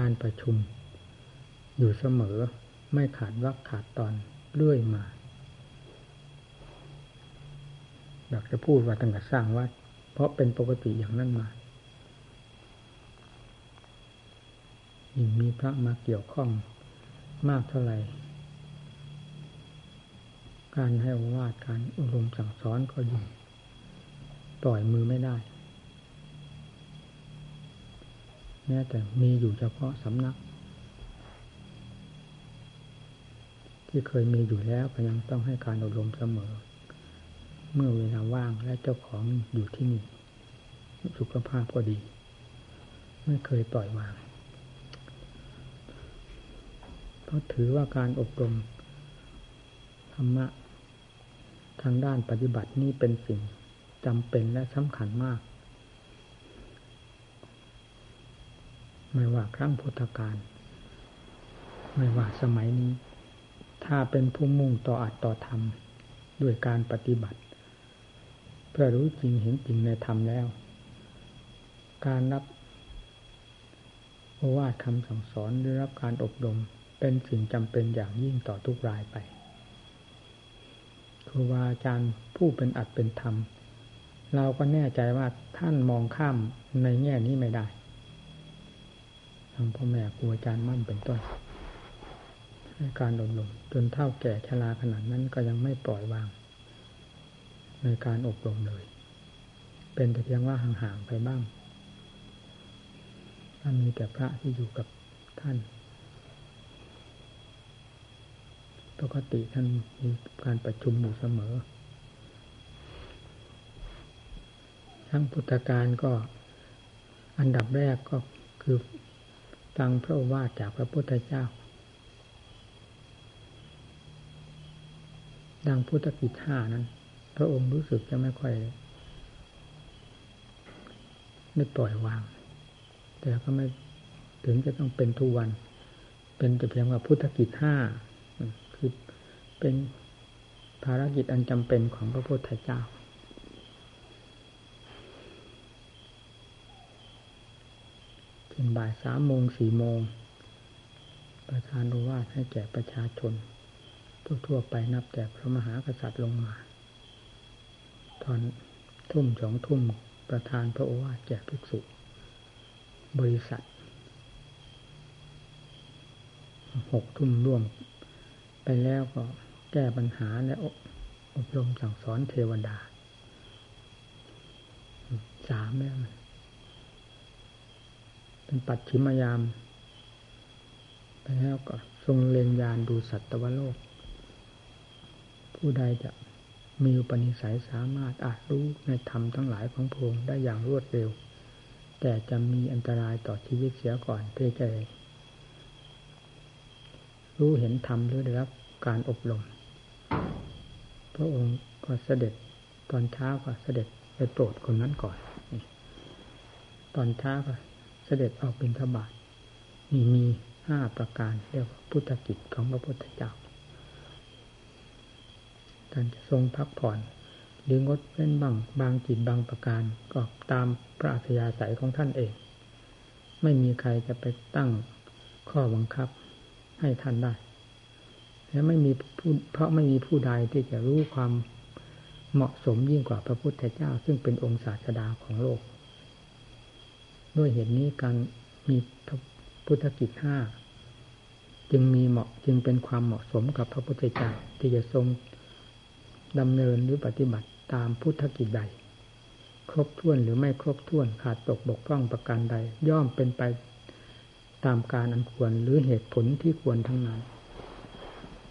การประชุม อยู่เสมอไม่ขาดวักขาดตอนเรื่อยมา อยากจะพูดว่าตั้งแต่สร้างวัด เพราะเป็นปกติอย่างนั้นมายิ่งมีพระมาเกี่ยวข้องมากเท่าไหร่ การให้อวาดการอบรมสั่งสอนก็ยิ่งปล่อยมือไม่ได้ แม้แต่มีอยู่เฉพาะสำนัก ที่เคยมีอยู่แล้วก็ยังต้องให้การอบรมเสมอ เมื่อเวลาว่างและเจ้าของอยู่ที่นี่ สุขภาพก็ดี ไม่เคยปล่อยวางเพราะถือว่าการอบรมธรรมะทางด้านปฏิบัตินี้เป็นสิ่งจำเป็นและสำคัญมาก ไม่ว่าครั้งพุทธกาลไม่ว่าสมัยนี้ ถ้าเป็นผู้มุ่งต่ออัดต่อธรรม ด้วยการปฏิบัติ เพื่อรู้จริงเห็นจริงในธรรมแล้ว การรับโอวาทคำสั่งสอนหรือรับการอบรมเป็นสิ่งจำเป็นอย่างยิ่งต่อทุกรายไปครูบาอาจารย์ผู้เป็นอัดเป็นธรรม เราก็แน่ใจว่าท่านมองข้ามในแง่นี้ไม่ได้างพ่อแม่ครูอาจารย์มั่นเป็นต้นให้การอบรมจนเท่าแก่ชราขนาดนั้นก็ยังไม่ปล่อยวาง ในการอบรมเลย เป็นแต่เพียงว่าห่างๆไปบ้างถ้ามีแต่พระที่อยู่กับท่าน ปกติท่านมีการประชุมอยู่เสมอ ทั้งพุทธการก็อันดับแรกก็คือ ฟังพระว่าจากพระพุทธเจ้า ดังพุทธกิจห้านั้น พระองค์รู้สึกจะไม่ค่อย ไม่ปล่อยวาง แต่ก็ไม่ถึงจะต้องเป็นทุกวัน เป็นแต่เพียงว่าพุทธกิจห้าคือเป็นภารกิจอันจำเป็นของพระพุทธเจ้า เป็นบ่ายสามโมงสี่โมง ประธานรู้ว่าให้แก่ประชาชน ทั่วๆไปนับแต่พระมหากษัตริย์ลงมา ตอนทุ่มสองทุ่มประธานพระโอวาทแก่ภิกษุ บริษัทหกทุ่มร่วม ไปแล้วก็แก้ปัญหาและอบรมสั่งสอนเทวดาสามแล้ว เป็นปัจฉิมยามไปแล้วก็ทรงเล็งยานดูสัตวโลก ผู้ใดจะมีอุปนิสัยสามารถอาจรู้ในธรรมทั้งหลายของพงค์ได้อย่างรวดเร็ว แต่จะมีอันตรายต่อชีวิตเสียก่อนเพื่อจะรู้เห็นธรรมหรือได้รับการอบรม พระองค์ก็เสด็จตอนเช้าก็เสด็จไปโปรดคนนั้นก่อน ตอนเช้าก็ สด็จออกบิณฑบาตนี่มีห้าประการเรียกว่าพุทธกิจของพระพุทธเจ้าท่านจะทรงพักผ่อนหรืองดเว้นบางบางจิตบางประการก็ตามพระอัธยาศัยของท่านเอง ไม่มีใครจะไปตั้งข้อบังคับให้ท่านได้ และไม่มีผู้เพราะไม่มีผู้ใดที่จะรู้ความเหมาะสมยิ่งกว่าพระพุทธเจ้า ซึ่งเป็นองค์ศาสดาของโลก ด้วยเหตุนี้การมีพุทธกิจห้าจึงมีเหมาะจึงเป็นความเหมาะสมกับพระพุทธเจ้าที่จะทรงดำเนินหรือปฏิบัติตามพุทธกิจใด ครบถ้วนหรือไม่ครบถ้วนขาดตกบกพร่องประการใด ย่อมเป็นไปตามการอันควรหรือเหตุผลที่ควรทั้งนั้น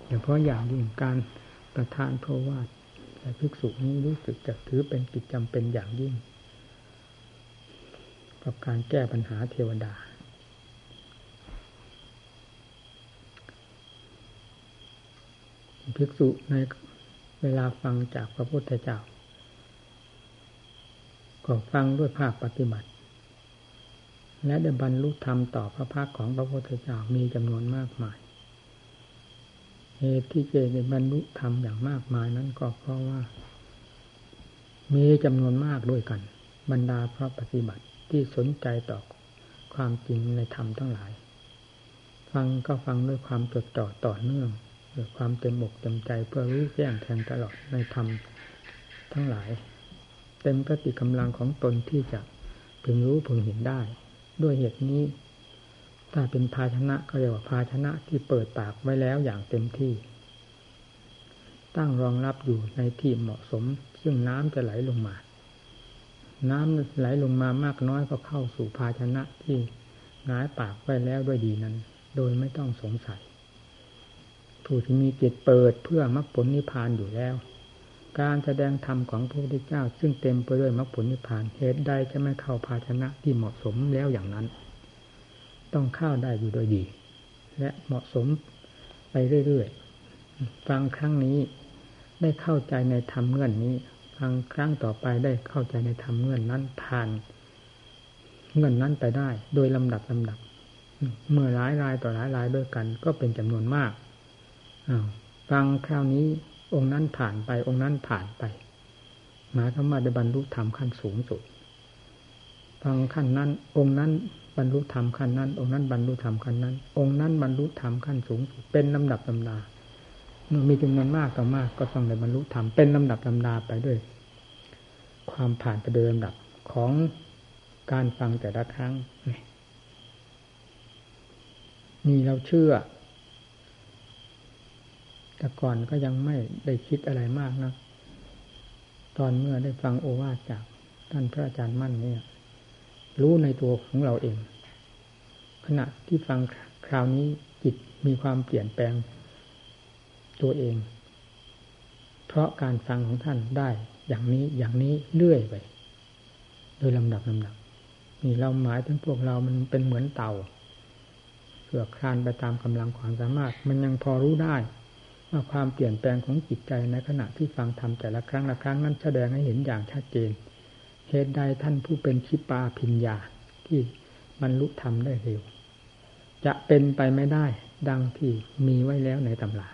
เฉพาะอย่างยิ่งการประทานพระวาทแต่ภิกษุนี้รู้สึกจะถือเป็นกิจจำเป็นอย่างยิ่ง กับการแก้ปัญหาเทวดา ภิกษุในเวลาฟังจากพระพุทธเจ้า ก็ฟังด้วยภาคปฏิบัติ และได้บรรลุธรรมต่อพระภาคของพระพุทธเจ้ามีจำนวนมากมายเหตุที่เจได้บรรลุธรรมอย่างมากมายนั้นก็เพราะว่า มีจำนวนมากด้วยกัน บรรดาพระปฏิบัติ ที่สนใจต่อความจริงในธรรมทั้งหลาย ฟังก็ฟังด้วยความจดจ่อต่อเนื่องด้วยความเต็มอกเต็มใจเพื่อรู้แจ้งแทงตลอดในธรรมทั้งหลาย เต็มกติกำลังของตนที่จะพึงรู้พึงเห็นได้ ด้วยเหตุนี้ ถ้าเป็นภาชนะก็เรียกว่าภาชนะที่เปิดปากไว้แล้วอย่างเต็มที่ ตั้งรองรับอยู่ในที่เหมาะสม ซึ่งน้ำจะไหลลงมา น้ำไหลลงมามากน้อยก็เข้าสู่ภาชนะที่งายปากไว้แล้วด้วยดีนั้น โดยไม่ต้องสงสัย ผู้ที่มีจิตเปิดเพื่อมรรคผลนิพพานอยู่แล้ว การแสดงธรรมของพระพุทธเจ้า ซึ่งเต็มไปด้วยมรรคผลนิพพานเหตุใดจะไม่เข้าภาชนะที่เหมาะสมแล้วอย่างนั้น ต้องเข้าได้อยู่โดยดี และเหมาะสมไปเรื่อยๆฟังครั้งนี้ได้เข้าใจในธรรมเงื่อนนี้ ฟังครั้งต่อไปได้เข้าใจในธรรมเงื่อนนั้นผ่าน เงินนั้นไปได้ โดยลำดับลำดับ เมื่อหลายรายต่อหลายรายด้วยกัน ก็เป็นจำนวนมากฟังคราวนี้องค์นั้นผ่านไป องค์นั้นผ่านไปหมายถึงมาได้บรรลุธรรมขั้นสูงสุด ฟังขั้นนั้น องค์นั้นบรรลุธรรมขั้นนั้น องค์นั้นบรรลุธรรมขั้นนั้น องค์นั้นบรรลุธรรมขั้นสูงสุดเป็นลำดับลำดา เมื่อมีจำนวนมากต่อมากก็ต้องได้บรรลุธรรมเป็นลำดับลำดาไปด้วย ความผ่านไปโดยลำดับของการฟังแต่ละครั้งนี่เราเชื่อ แต่ก่อนก็ยังไม่ได้คิดอะไรมากนะ ตอนเมื่อได้ฟังโอวาทจากท่านพระอาจารย์มั่นเนี่ย รู้ในตัวของเราเอง ขณะที่ฟังคราวนี้จิตมีความเปลี่ยนแปลง ตัวเอง เพราะการฟังของท่านได้อย่างนี้อย่างนี้เรื่อยไป โดยลำดับลำดับนี่เราหมายถึงพวกเรามันเป็นเหมือนเต่าเสือคลานไปตามกำลังความสามารถ มันยังพอรู้ได้ว่าความเปลี่ยนแปลงของจิตใจในขณะที่ฟังทำแต่ละครั้งละครั้งนั้นแสดงให้เห็นอย่างชัดเจน เหตุใดท่านผู้เป็นชิปาพิญญาที่บรรลุธรรมได้เร็ว จะเป็นไปไม่ได้ดังที่มีไว้แล้วในตำรา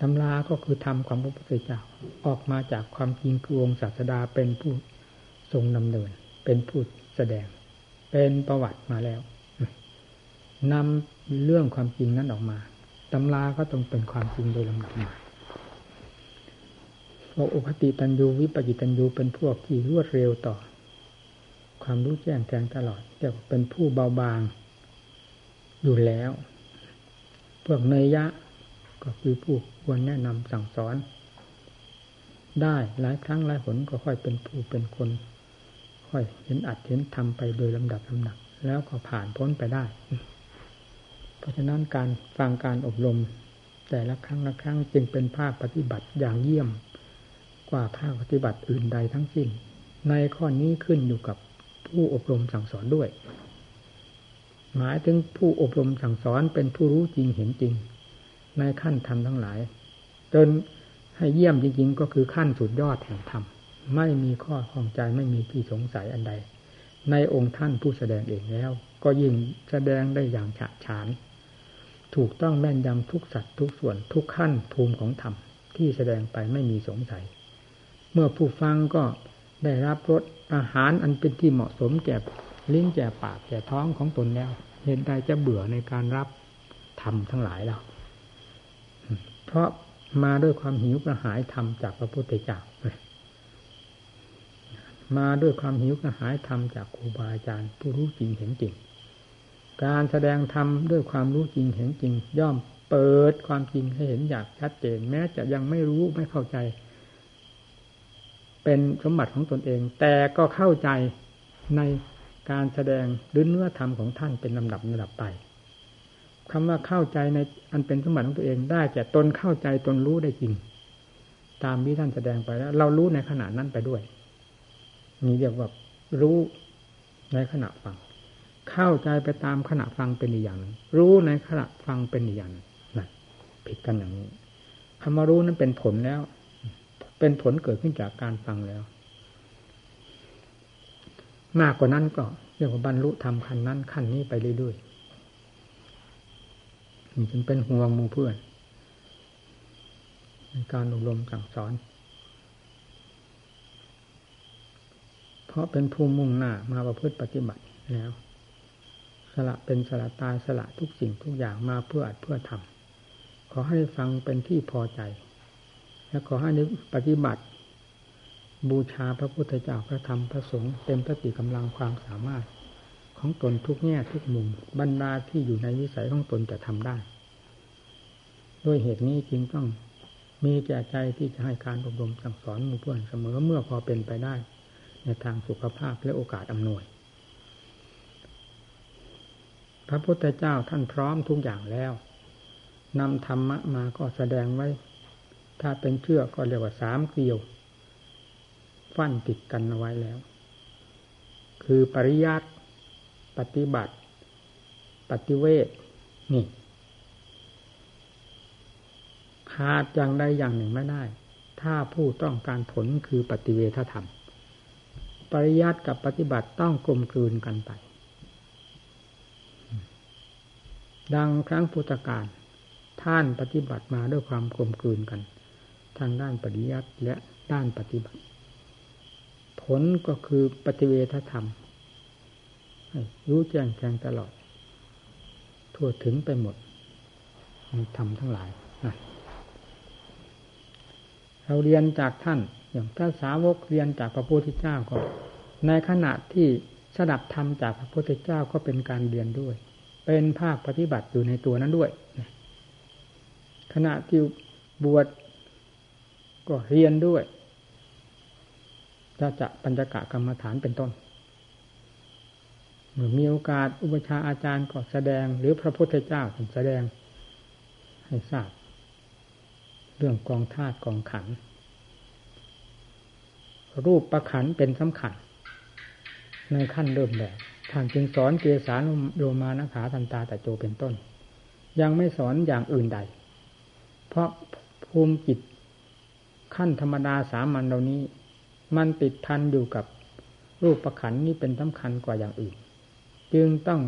ตำราก็คือธรรมของพระพุทธเจ้าออกมาจากความจริงคือองค์ศาสดาเป็นผู้ทรงดำเนิน เป็นผู้แสดง เป็นประวัติมาแล้วนำเรื่องความจริงนั้นออกมาตำราก็ต้องเป็นความจริงโดยลำดับมาพวกอุคติตันยูวิปกิตันยูเป็นพวกที่รวดเร็วต่อ ความรู้แจ้งแทงตลอดเรียกว่เป็นผู้เบาบางอยู่แล้ว พวกเนยยะ ก็คือผู้ควรแนะนำสั่งสอน ได้หลายครั้งหลายหนก็ค่อยเป็นผู้เป็นคน ค่อยเห็นอัดเห็นทำไปโดยลำดับลำดับแล้วก็ผ่านพ้นไปได้ เพราะฉะนั้นการฟังการอบรม แต่ละครั้งละครั้งจึงเป็นภาคปฏิบัติอย่างเยี่ยม กว่าภาคปฏิบัติอื่นใดทั้งสิ้น ในข้อนี้ขึ้นอยู่กับผู้อบรมสั่งสอนด้วย หมายถึงผู้อบรมสั่งสอนเป็นผู้รู้จริงเห็นจริง ในขั้นธรรมทั้งหลาย จนให้เยี่ยมจริงๆ ก็คือขั้นสุดยอดแห่งธรรม ไม่มีข้อข้องใจไม่มีที่สงสัยอันใด ในองค์ท่านผู้แสดงเองแล้ว ก็ยิ่งแสดงได้อย่างฉะฉาน ถูกต้องแม่นยำทุกสัตว์ทุกส่วนทุกขั้นภูมิของธรรมที่แสดงไปไม่มีสงสัย เมื่อผู้ฟังก็ได้รับรสอาหารอันเป็นที่เหมาะสมแก่ลิ้นแก่ปากแก่ท้องของตนแล้ว เห็นใดจะเบื่อในการรับธรรมทั้งหลายแล้ว เพราะมาด้วยความหิวกระหายธรรมจากพระพุทธเจ้ามาด้วยความหิวกระหายธรรมจากครูบาอาจารย์ ผู้รู้จริงเห็นจริง การแสดงธรรมด้วยความรู้จริงเห็นจริง ย่อมเปิดความจริงให้เห็นอย่างชัดเจน แม้จะยังไม่รู้ไม่เข้าใจ เป็นสมบัติของตนเอง แต่ก็เข้าใจในการแสดงหรือเนื้อธรรมของท่านเป็นลำดับระดับไป คำว่าเข้าใจในอันเป็นสมบัติของตัวเองได้แต่ตนเข้าใจตนรู้ได้จริง ตามที่ท่านแสดงไปแล้ว เรารู้ในขณะนั้นไปด้วย นี่เรียกว่ารู้ในขณะฟัง เข้าใจไปตามขณะฟังเป็นอีกอย่าง รู้ในขณะฟังเป็นอีกอย่างนั่นผิดกันอย่างนี้คำว่ารู้นั้นเป็นผลแล้ว เป็นผลเกิดขึ้นจากการฟังแล้ว มากกว่านั้นก็เรียกว่าบรรลุธรรมขั้นนั้นขั้นนี้ไปเรื่อยๆ จึงเป็นห่วงมูเพื่อนในการอบรมสั่งสอน เพราะเป็นผู้มุ่งหน้ามาประพฤติปฏิบัติแล้ว สละเป็นสละตายสละทุกสิ่งทุกอย่างมาเพื่ออัดเพื่อทำขอให้ฟังเป็นที่พอใจ และขอให้นึกปฏิบัติบูชาพระพุทธเจ้าพระธรรมพระสงฆ์เต็มสติกำลังความสามารถ ของตนทุกแง่ทุกมุมบรรดาที่อยู่ในวิสัยของตนจะทำได้ ด้วยเหตุนี้จึงต้องมีแก่ใจที่จะให้การอบรมสั่งสอนมู่เพื่อนเสมอเมื่อพอเป็นไปได้ ในทางสุขภาพและโอกาสอำนวย พระพุทธเจ้าท่านพร้อมทุกอย่างแล้วนำธรรมะมาก็แสดงไว้ ถ้าเป็นเชือกก็เรียกว่าสามเกลียว ฟันติดกันเอาไว้แล้ว คือปริยัติ ปฏิบัติ ปฏิเวทนี่ขาดอย่างใดอย่างหนึ่งไม่ได้ ถ้าผู้ต้องการผลคือปฏิเวทธรรม ปริยัติกับปฏิบัติต้องกลมกลืนกันไป ดังครั้งพุทธกาลท่านปฏิบัติมาด้วยความกลมกลืนกัน ทางด้านปริยัติและด้านปฏิบัติ ผลก็คือปฏิเวทธรรม รู้แจ้งแทงตลอด ทั่วถึงไปหมดในธรรมทั้งหลายนะเราเรียนจากท่าน อย่างถ้าสาวกเรียนจากพระพุทธเจ้าก็ในขณะที่สดับธรรมจากพระพุทธเจ้าก็เป็นการเรียนด้วย เป็นภาคปฏิบัติอยู่ในตัวนั้นด้วยขณะที่บวชก็เรียนด้วยจะจะปัญจกะกรรมฐานเป็นต้น เมื่อมีโอกาสอุปชาอาจารย์ก็แสดง หรือพระพุทธเจ้าแสดง ให้ทราบ เรื่องกองธาตุกองขัน รูปประขันเป็นสำคัญ ในขั้นเริ่มแบบท่านจึงสอนเกสารโยมานะขาทันตาตะโจเป็นต้น ยังไม่สอนอย่างอื่นใด เพราะภูมิจิตขั้นธรรมดาสามัญเหล่านี้ มันติดพันอยู่กับรูปประขันนี้เป็นสำคัญกว่าอย่างอื่น จึงต้อง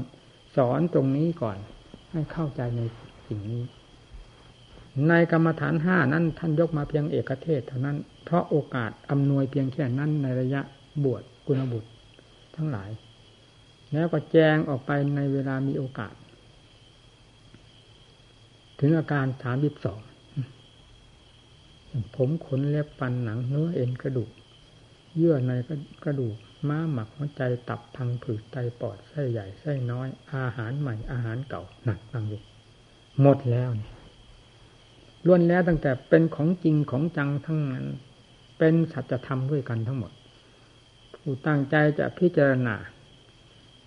สอนตรงนี้ก่อน ให้เข้าใจในสิ่งนี้ ในกรรมฐานห้านั้นท่านยกมาเพียงเอกเทศเท่านั้น เพราะโอกาสอำนวยเพียงแค่นั้นในระยะบวชกุณบุตรทั้งหลาย แล้วก็แจงออกไปในเวลามีโอกาส ถึงอาการฐานบิบสองผมขนเล็บฟันหนังเนื้อเอ็นกระดูก เยื่อในกระดูก ม้าหมักหัวใจตับพังผืดไตปอดไส้ใหญ่ไส้น้อย อาหารใหม่อาหารเก่าหนักฟังดูหมดแล้วนี่ล้วนแล้วตั้งแต่เป็นของจริงของจังทั้งนั้น เป็นสัจธรรมด้วยกันทั้งหมด ผู้ตั้งใจจะพิจารณา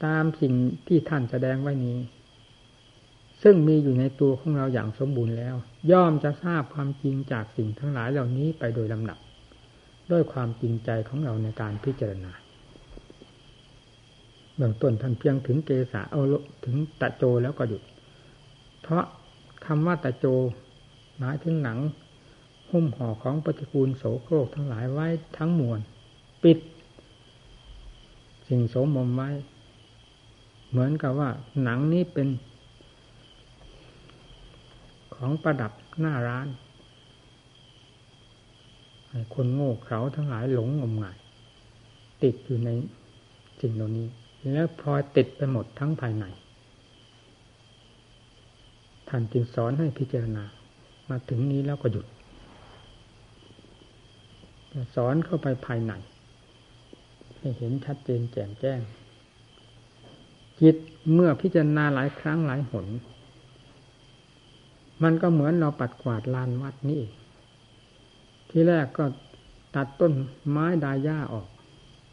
ตามสิ่งที่ท่านแสดงไว้นี้ ซึ่งมีอยู่ในตัวของเราอย่างสมบูรณ์แล้ว ย่อมจะทราบความจริงจากสิ่งทั้งหลายเหล่านี้ไปโดยลำดับ ด้วยความจริงใจของเราในการพิจารณา เบื้องต้นท่านเพียงถึงเกษาเอาถึงตะโจแล้วก็หยุด เพราะคำว่าตะโจหมายถึงหนัง หุ้มห่อของปฏิกูลโสโครกทั้งหลายไว้ทั้งมวลปิด สิ่งโสมมไว้ เหมือนกับว่า หนังนี้เป็น ของประดับหน้าร้านคนโง่เขลาทั้งหลายหลงงมงาย ติดอยู่ในสิ่งเหล่านี้ แล้วพอติดไปหมดทั้งภายใน ท่านจึงสอนให้พิจารณา มาถึงนี้แล้วก็หยุด สอนเข้าไปภายใน ให้เห็นชัดเจนแจ่มแจ้ง จิตเมื่อพิจารณาหลายครั้งหลายหน มันก็เหมือนเราปัดกวาดลานวัดนี่ ที่แรกก็ตัดต้นไม้ดาย่าออก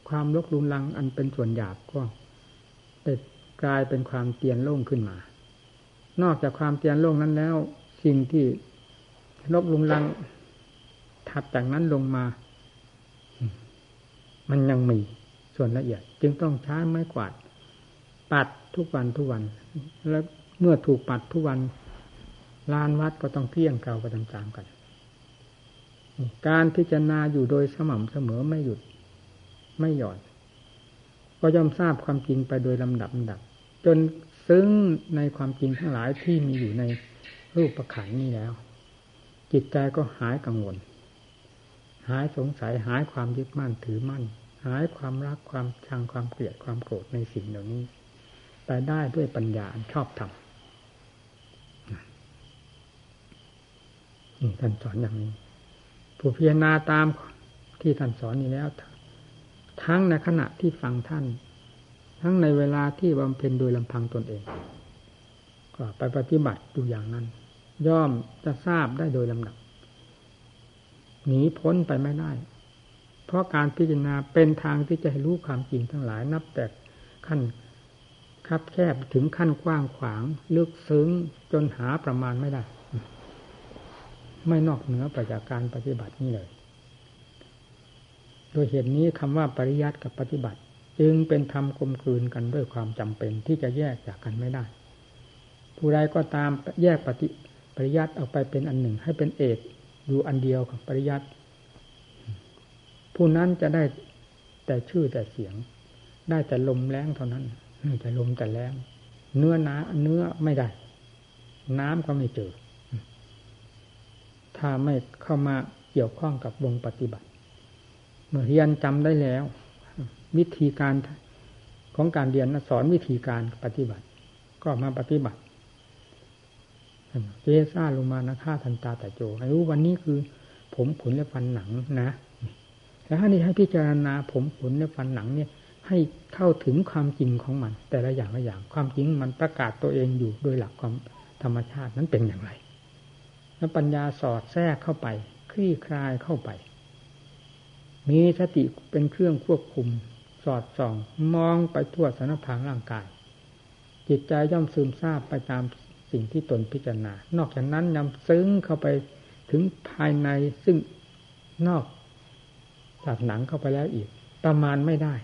ความลกลุนลังอันเป็นส่วนหยาบก็ กลายเป็นความเตียนโล่งขึ้นมา นอกจากความเตียนโล่งนั้นแล้ว สิ่งที่ลบลุงลังถัดจากนั้นลงมา มันยังมีส่วนละเอียด จึงต้องใช้ไม้กวาด ปัดทุกวันทุกวัน แล้วเมื่อถูกปัดทุกวันลานวัดก็ต้องเที่ยงเก่าไปตามๆกัน การพิจารณาอยู่โดยสม่ำเสมอไม่หยุดไม่หย่อน ก็ย่อมทราบความจริงไปโดยลำดับลำดับ จนซึ้งในความจริงทั้งหลายที่มีอยู่ในรูปประขันนี้แล้ว จิตใจก็หายกังวล หายสงสัยหายความยึดมั่นถือมั่น หายความรักความชังความเกลียดความโกรธในสิ่งเหล่านี้ไปได้ด้วยปัญญาชอบธรรมนี่ท่านสอนอย่างนี้ ผู้พิจารณาตามที่ท่านสอนนี้แล้ว ทั้งในขณะที่ฟังท่าน ทั้งในเวลาที่บำเพ็ญโดยลำพังตนเอง ก็ไปปฏิบัติอยู่อย่างนั้น ย่อมจะทราบได้โดยลำดับหนีพ้นไปไม่ได้ เพราะการพิจารณาเป็นทางที่จะให้รู้ความจริงทั้งหลายนับแต่ขั้นคับแคบถึงขั้นกว้างขวางลึกซึ้งจนหาประมาณไม่ได้ ไม่นอกเหนือไปจากการปฏิบัตินี้เลย โดยเหตุนี้คำว่าปริยัติกับปฏิบัติ จึงเป็นธรรมกลมกลืนกันด้วยความจำเป็นที่จะแยกจากกันไม่ได้ ผู้ใดก็ตามแยกปฏิปริยัติออกไปเป็นอันหนึ่ง ให้เป็นเอกอยู่อันเดียวกับปริยัติผู้นั้นจะได้แต่ชื่อแต่เสียง ได้แต่ลมแรงเท่านั้นแต่ลมแต่แรงเนื้อน้าเนื้อไม่ได้ น้ำก็ไม่เจอ ถ้าไม่เข้ามาเกี่ยวข้องกับวงปฏิบัติ เมื่อเรียนจำได้แล้ว วิธีการของการเรียนสอนวิธีการปฏิบัติ ก็มาปฏิบัติเจซ่าลงมานะฆ่าทันตาแต่โจให้รู้วันนี้คือ ผมขนและฟันหนังนะแล้วถ้านี่ให้พิจารณาผมขนและฟันหนังเนี่ย ให้เข้าถึงความจริงของมัน แต่ละอย่างละอย่างความจริงมันประกาศตัวเองอยู่โดยหลักความธรรมชาตินั้นเป็นอย่างไร แล้วปัญญาสอดแทรกเข้าไป คลี่คลายเข้าไป มีสติเป็นเครื่องควบคุม สอดส่อง มองไปทั่วสารพางร่างกาย จิตใจย่อมซึมซาบไปตามสิ่งที่ตนพิจารณา นอกจากนั้นนำซึ้งเข้าไปถึงภายในซึ่งนอกจากหนังเข้าไปแล้วอีก ประมาณไม่ได้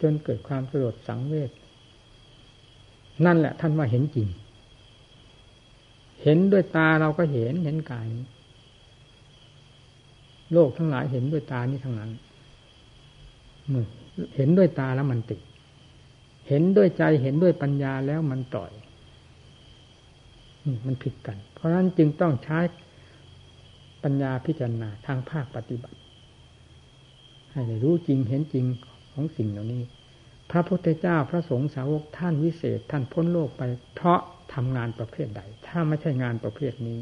จนเกิดความสลดสังเวชนั่นแหละท่านว่าเห็นจริง เห็นด้วยตาเราก็เห็นเห็นกาย โลกทั้งหลายเห็นด้วยตานี้ทั้งนั้นเห็นด้วยตาแล้วมันติด เห็นด้วยใจเห็นด้วยปัญญาแล้วมันปล่อยมันผิดกัน เพราะฉะนั้นจึงต้องใช้ปัญญาพิจารณาทางภาคปฏิบัติ ให้ได้รู้จริงเห็นจริงของสิ่งเหล่านี้ พระพุทธเจ้าพระสงฆ์สาวกท่านวิเศษ ท่านพ้นโลกไป เพราะทำงานประเภทใด ถ้าไม่ใช่งานประเภทนี้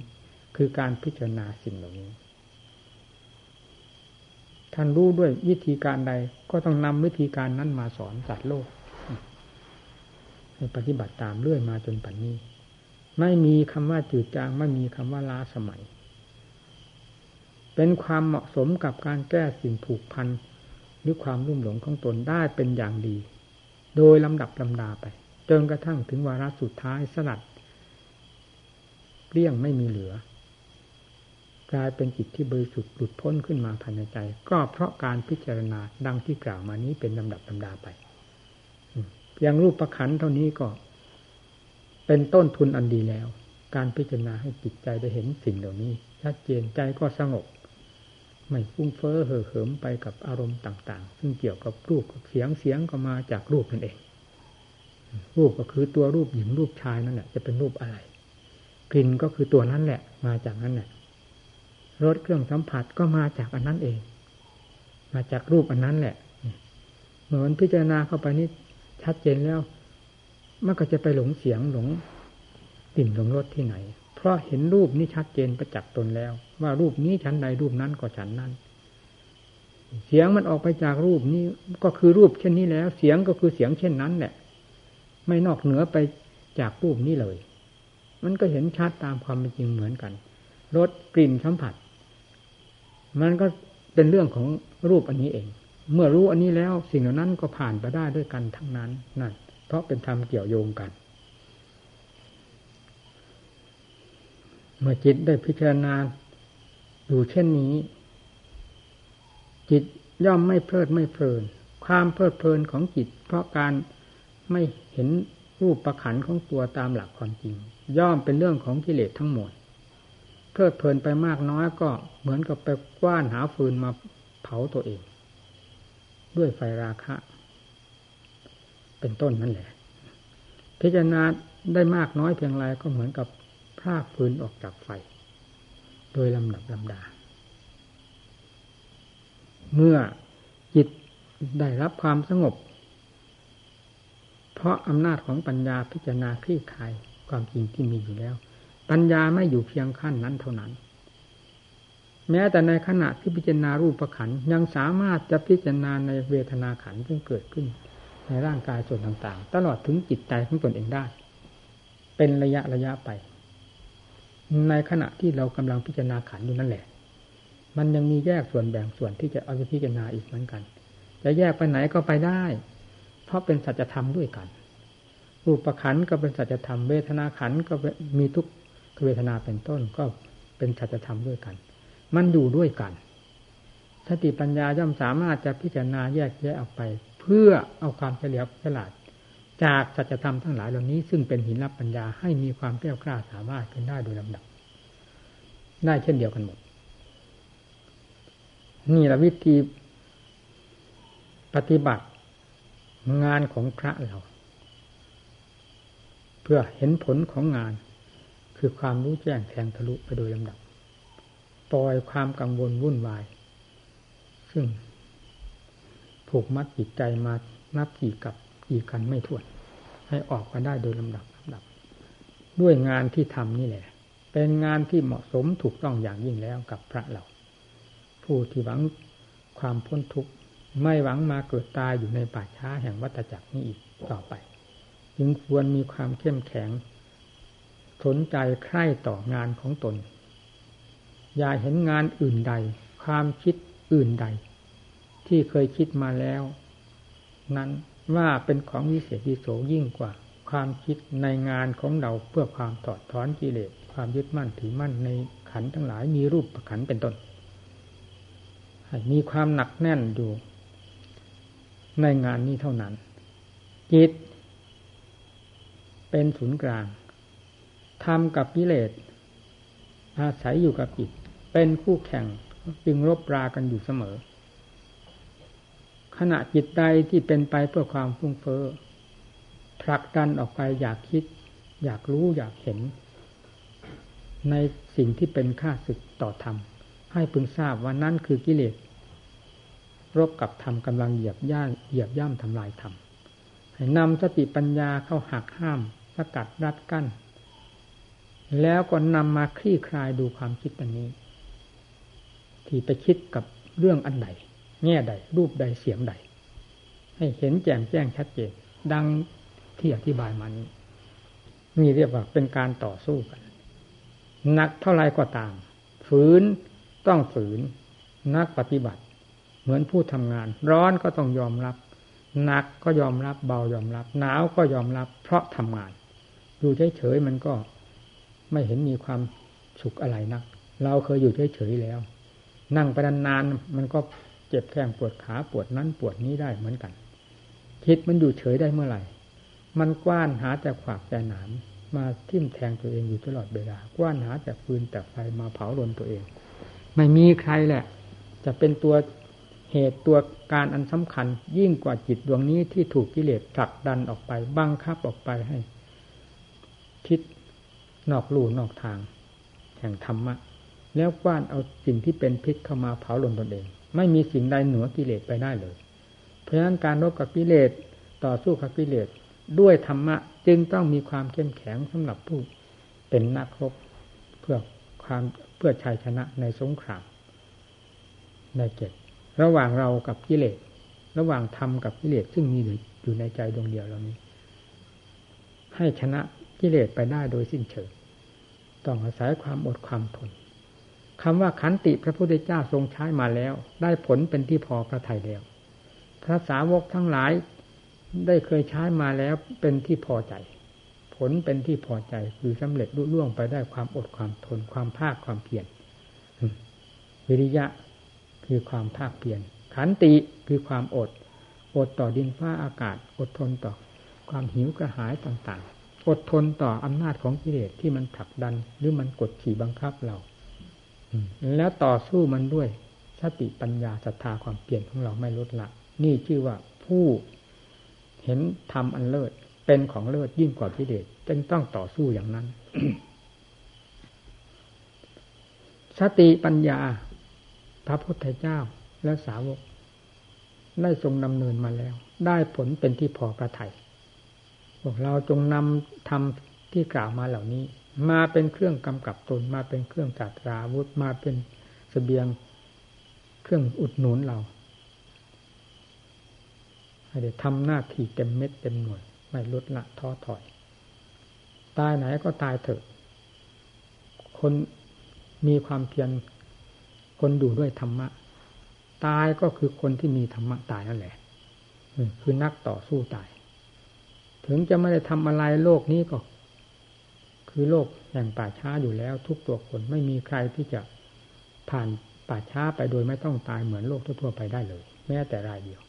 คือการพิจารณาสิ่งเหล่านี้ ท่านรู้ด้วยวิธีการใด ก็ต้องนำวิธีการนั้นมาสอนสัตว์โลกให้ปฏิบัติตามเรื่อยมาจนปัจจุบันไม่มีคำว่าจืดจางไม่มีคำว่าล้าสมัย เป็นความเหมาะสมกับการแก้สิ่งผูกพันหรือความรุ่มหลงของตนได้เป็นอย่างดี โดยลำดับลำดาไปจนกระทั่งถึงวาระสุดท้ายสลัดเลี่ยงไม่มีเหลือ กลายเป็นจิตที่บริสุทธิ์หลุดพ้นขึ้นมาภายในใจ ก็เพราะการพิจารณาดังที่กล่าวมานี้เป็นลำดับลำดาไปอย่างรูปประคันเท่านี้ก็ เป็นต้นทุนอันดีแล้ว การพิจารณาให้จิตใจได้เห็นสิ่งเหล่านี้ชัดเจนใจก็สงบ ไม่ฟุ้งเฟ้อเห่อเหิมไปกับอารมณ์ต่าง ๆ ซึ่งเกี่ยวกับรูปกับเสียงเสียงก็มาจากรูปนั่นเอง รูปก็คือตัวรูปหญิงรูปชายนั่นแหละจะเป็นรูปอะไร กลิ่นก็คือตัวนั้นแหละ มาจากนั้นแหละ รสเครื่องสัมผัสก็มาจากอันนั้นเอง มาจากรูปอันนั้นแหละเหมือนพิจารณาเข้าไปนี่ชัดเจนแล้วมันก็จะไปหลงเสียงหลงกลิ่นหลงรสที่ไหน เพราะเห็นรูปนี้ชัดเจนประจักษ์ตนแล้ว ว่ารูปนี้ชั้นใดรูปนั้นก็ชั้นนั้น เสียงมันออกไปจากรูปนี้ก็คือรูปเช่นนี้แล้ว เสียงก็คือเสียงเช่นนั้นแหละ ไม่นอกเหนือไปจากรูปนี้เลย มันก็เห็นชัดตามความเป็นจริงเหมือนกันรสกลิ่นสัมผัส มันก็เป็นเรื่องของรูปอันนี้เอง เมื่อรู้อันนี้แล้ว สิ่งเหล่านั้นก็ผ่านไปได้ด้วยกันทั้งนั้นนั่นเพราะเป็นธรรมเกี่ยวโยงกัน เมื่อจิตได้พิจารณาอยู่เช่นนี้ จิตย่อมไม่เพลิดไม่เพลิน ความเพลิดเพลินของจิต เพราะการไม่เห็นรูปประขันของตัวตามหลักความจริง ย่อมเป็นเรื่องของกิเลสทั้งหมด เพลิดเพลินไปมากน้อยก็เหมือนกับไปกว้านหาฟืนมาเผาตัวเอง ด้วยไฟราคะ เป็นต้นนั่นแหละ พิจารณาได้มากน้อยเพียงไรก็เหมือนกับพรากฟืนออกจากไฟ โดยลำดับลำดา เมื่อจิตได้รับความสงบ เพราะอำนาจของปัญญาพิจารณาคลี่คลายความจริงที่มีอยู่แล้ว ปัญญาไม่อยู่เพียงขั้นนั้นเท่านั้น แม้แต่ในขณะที่พิจารณารูปขันยังสามารถจะพิจารณาในเวทนาขันซึ่งเกิดขึ้น ในร่างกายส่วนต่างๆ ตลอดถึงจิตใจของตนเองได้ เป็นระยะระยะไป ในขณะที่เรากำลังพิจารณาขันอยู่นั่นแหละ มันยังมีแยกส่วนแบ่งส่วนที่จะเอาไปพิจารณาอีกเหมือนกัน จะแยกไปไหนก็ไปได้ เพราะเป็นสัจธรรมด้วยกันรูปขันก็เป็นสัจธรรมเวทนาขันก็มีทุก เวทนาเป็นต้นก็เป็นสัจธรรมด้วยกัน มันอยู่ด้วยกัน สติปัญญาย่อมสามารถจะพิจารณาแยกแยะออกไป เพื่อเอาความเฉลียวฉลาด จากสัจธรรมทั้งหลายเหล่านี้ ซึ่งเป็นหินรับปัญญาให้มีความเปรี้วกล้าสามารถขึ้นได้โดยลำดับ ได้เช่นเดียวกันหมด นี่แหละวิธีปฏิบัติงานของพระเรา เพื่อเห็นผลของงาน คือความรู้แจ้งแทงทะลุไปโดยลำดับปล่อยความกังวลวุ่นวาย ซึ่งผูกมัดจิตใจมานับกี่กับกี่กันไม่ถ้วน ให้ออกมาได้โดยลำดับลำดับ ด้วยงานที่ทำนี่แหละ เป็นงานที่เหมาะสมถูกต้องอย่างยิ่งแล้วกับพระเรา ผู้ที่หวังความพ้นทุกข์ไม่หวังมาเกิดตายอยู่ในป่าช้าแห่งวัฏจักรนี้อีกต่อไป จึงควรมีความเข้มแข็ง สนใจใคร่ต่องานของตน อย่าเห็นงานอื่นใด ความคิดอื่นใด ที่เคยคิดมาแล้ว นั้นว่าเป็นของวิเศษวิโสยิ่งกว่า ความคิดในงานของเราเพื่อความถอดถอนกิเลสความยึดมั่นถือมั่นในขันทั้งหลายมีรูปปขันเป็นต้นมีความหนักแน่นอยู่ ในงานนี้เท่านั้น จิต เป็นศูนย์กลาง ทำกับกิเลสอาศัยอยู่กับจิต เป็นคู่แข่งจึงรบรากันอยู่เสมอ ขณะจิตใดที่เป็นไปเพื่อความฟุ้งเฟ้อผลักดันออกไปอยากคิด อยากรู้อยากเห็น ในสิ่งที่เป็นค่าศึกต่อธรรม ให้พึงทราบว่านั่นคือกิเลสรบกับธรรมกำลังเหยียบย่าเหยียบย่ำทำลายธรรมให้นำสติปัญญาเข้าหักห้าม สกัดรัดกั้น แล้วก็นำมาคลี่คลายดูความคิดอันนี้ ที่ไปคิดกับเรื่องอันใดแง่ใด รูปใดเสียงใด ให้เห็นแจ่มแจ้งชัดเจน ดังที่อธิบายมานี้นี่เรียกว่าเป็นการต่อสู้กันนักเท่าไรก็ตาม ฝืนต้องฝืน นักปฏิบัติ เหมือนผู้ทำงาน ร้อนก็ต้องยอมรับหนักก็ยอมรับเบายอมรับ หนาวก็ยอมรับ เพราะทำงาน อยู่เฉยๆมันก็ ไม่เห็นมีความสุขอะไรนัก เราเคยอยู่เฉยๆแล้ว นั่งไปนานๆมันก็เจ็บแข้งปวดขาปวดนั้นปวดนี้ได้เหมือนกัน คิดมันอยู่เฉยได้เมื่อไหร่ มันกว้านหาแต่ขวากแต่หนามมาทิ่มแทงตัวเองอยู่ตลอดเวลากว้านหาแต่ฟืนแต่ไฟมาเผาลนตัวเอง ไม่มีใครแหละ จะเป็นตัวเหตุตัวการอันสำคัญ ยิ่งกว่าจิตดวงนี้ที่ถูกกิเลสผลักดันออกไปบังคับออกไปให้ คิด นอกลู่นอกทาง แห่งธรรมะ แล้วกว้านเอาสิ่งที่เป็นพิษเข้ามาเผาลนตนเอง ไม่มีสิ่งใดเหนือกิเลสไปได้เลย เพราะฉะนั้นการรบกับกิเลสต่อสู้กับกิเลสด้วยธรรมะ จึงต้องมีความเข้มแข็งสำหรับผู้เป็นนักรบเพื่อความเพื่อชัยชนะในสงครามในเกตระหว่างเรากับกิเลสระหว่างธรรมกับกิเลสซึ่งมีอยู่ในใจดวงเดียวเรานี้ ให้ชนะกิเลสไปได้โดยสิ้นเชิง ต้องอาศัยความอดความทนคำว่าขันติพระพุทธเจ้าทรงใช้มาแล้ว ได้ผลเป็นที่พอพระทัยแล้วพระสาวกทั้งหลายได้เคยใช้มาแล้วเป็นที่พอใจ ผลเป็นที่พอใจคือสำเร็จรุ่ล่วงไปได้ความอดความทนความภาคความเพียรวิริยะคือความภาคเพียรขันติคือความอด อดต่อดินฟ้าอากาศ อดทนต่อความหิวกระหายต่างๆ อดทนต่ออำนาจของกิเลสที่มันผลักดัน หรือมันกดขี่บังคับเราแล้วต่อสู้มันด้วยสติปัญญาศรัทธาความเปลี่ยนของเราไม่ลดละ นี่ชื่อว่าผู้เห็นธรรมอันเลิศเป็นของเลิศยิ่งกว่ากิเลสจึงต้องต่อสู้อย่างนั้น สติปัญญา พระพุทธเจ้าและสาวก ได้ทรงดำเนินมาแล้ว ได้ผลเป็นที่พอพระทัย พวกเราจงนำทำที่กล่าวมาเหล่านี้ มาเป็นเครื่องกำกับตนมาเป็นเครื่องจัดราวุธมาเป็นสเสบียงเครื่องอุดหนุนเราให้ได้ทำหน้าที่เต็มเม็ดเต็มหน่วย ไม่ลดละท้อถอย ตายไหนก็ตายเถอะ คนมีความเพียรคนอยู่ด้วยธรรมะ ตายก็คือคนที่มีธรรมะตายนั่นแหละคือนักต่อสู้ตาย ถึงจะไม่ได้ทำอะไรโลกนี้ก็ คือโลกแห่งป่าช้าอยู่แล้ว ทุกตัวคนไม่มีใครที่จะผ่านป่าช้าไปโดยไม่ต้องตายเหมือนโลกทั่วไปได้เลย แม้แต่รายเดียว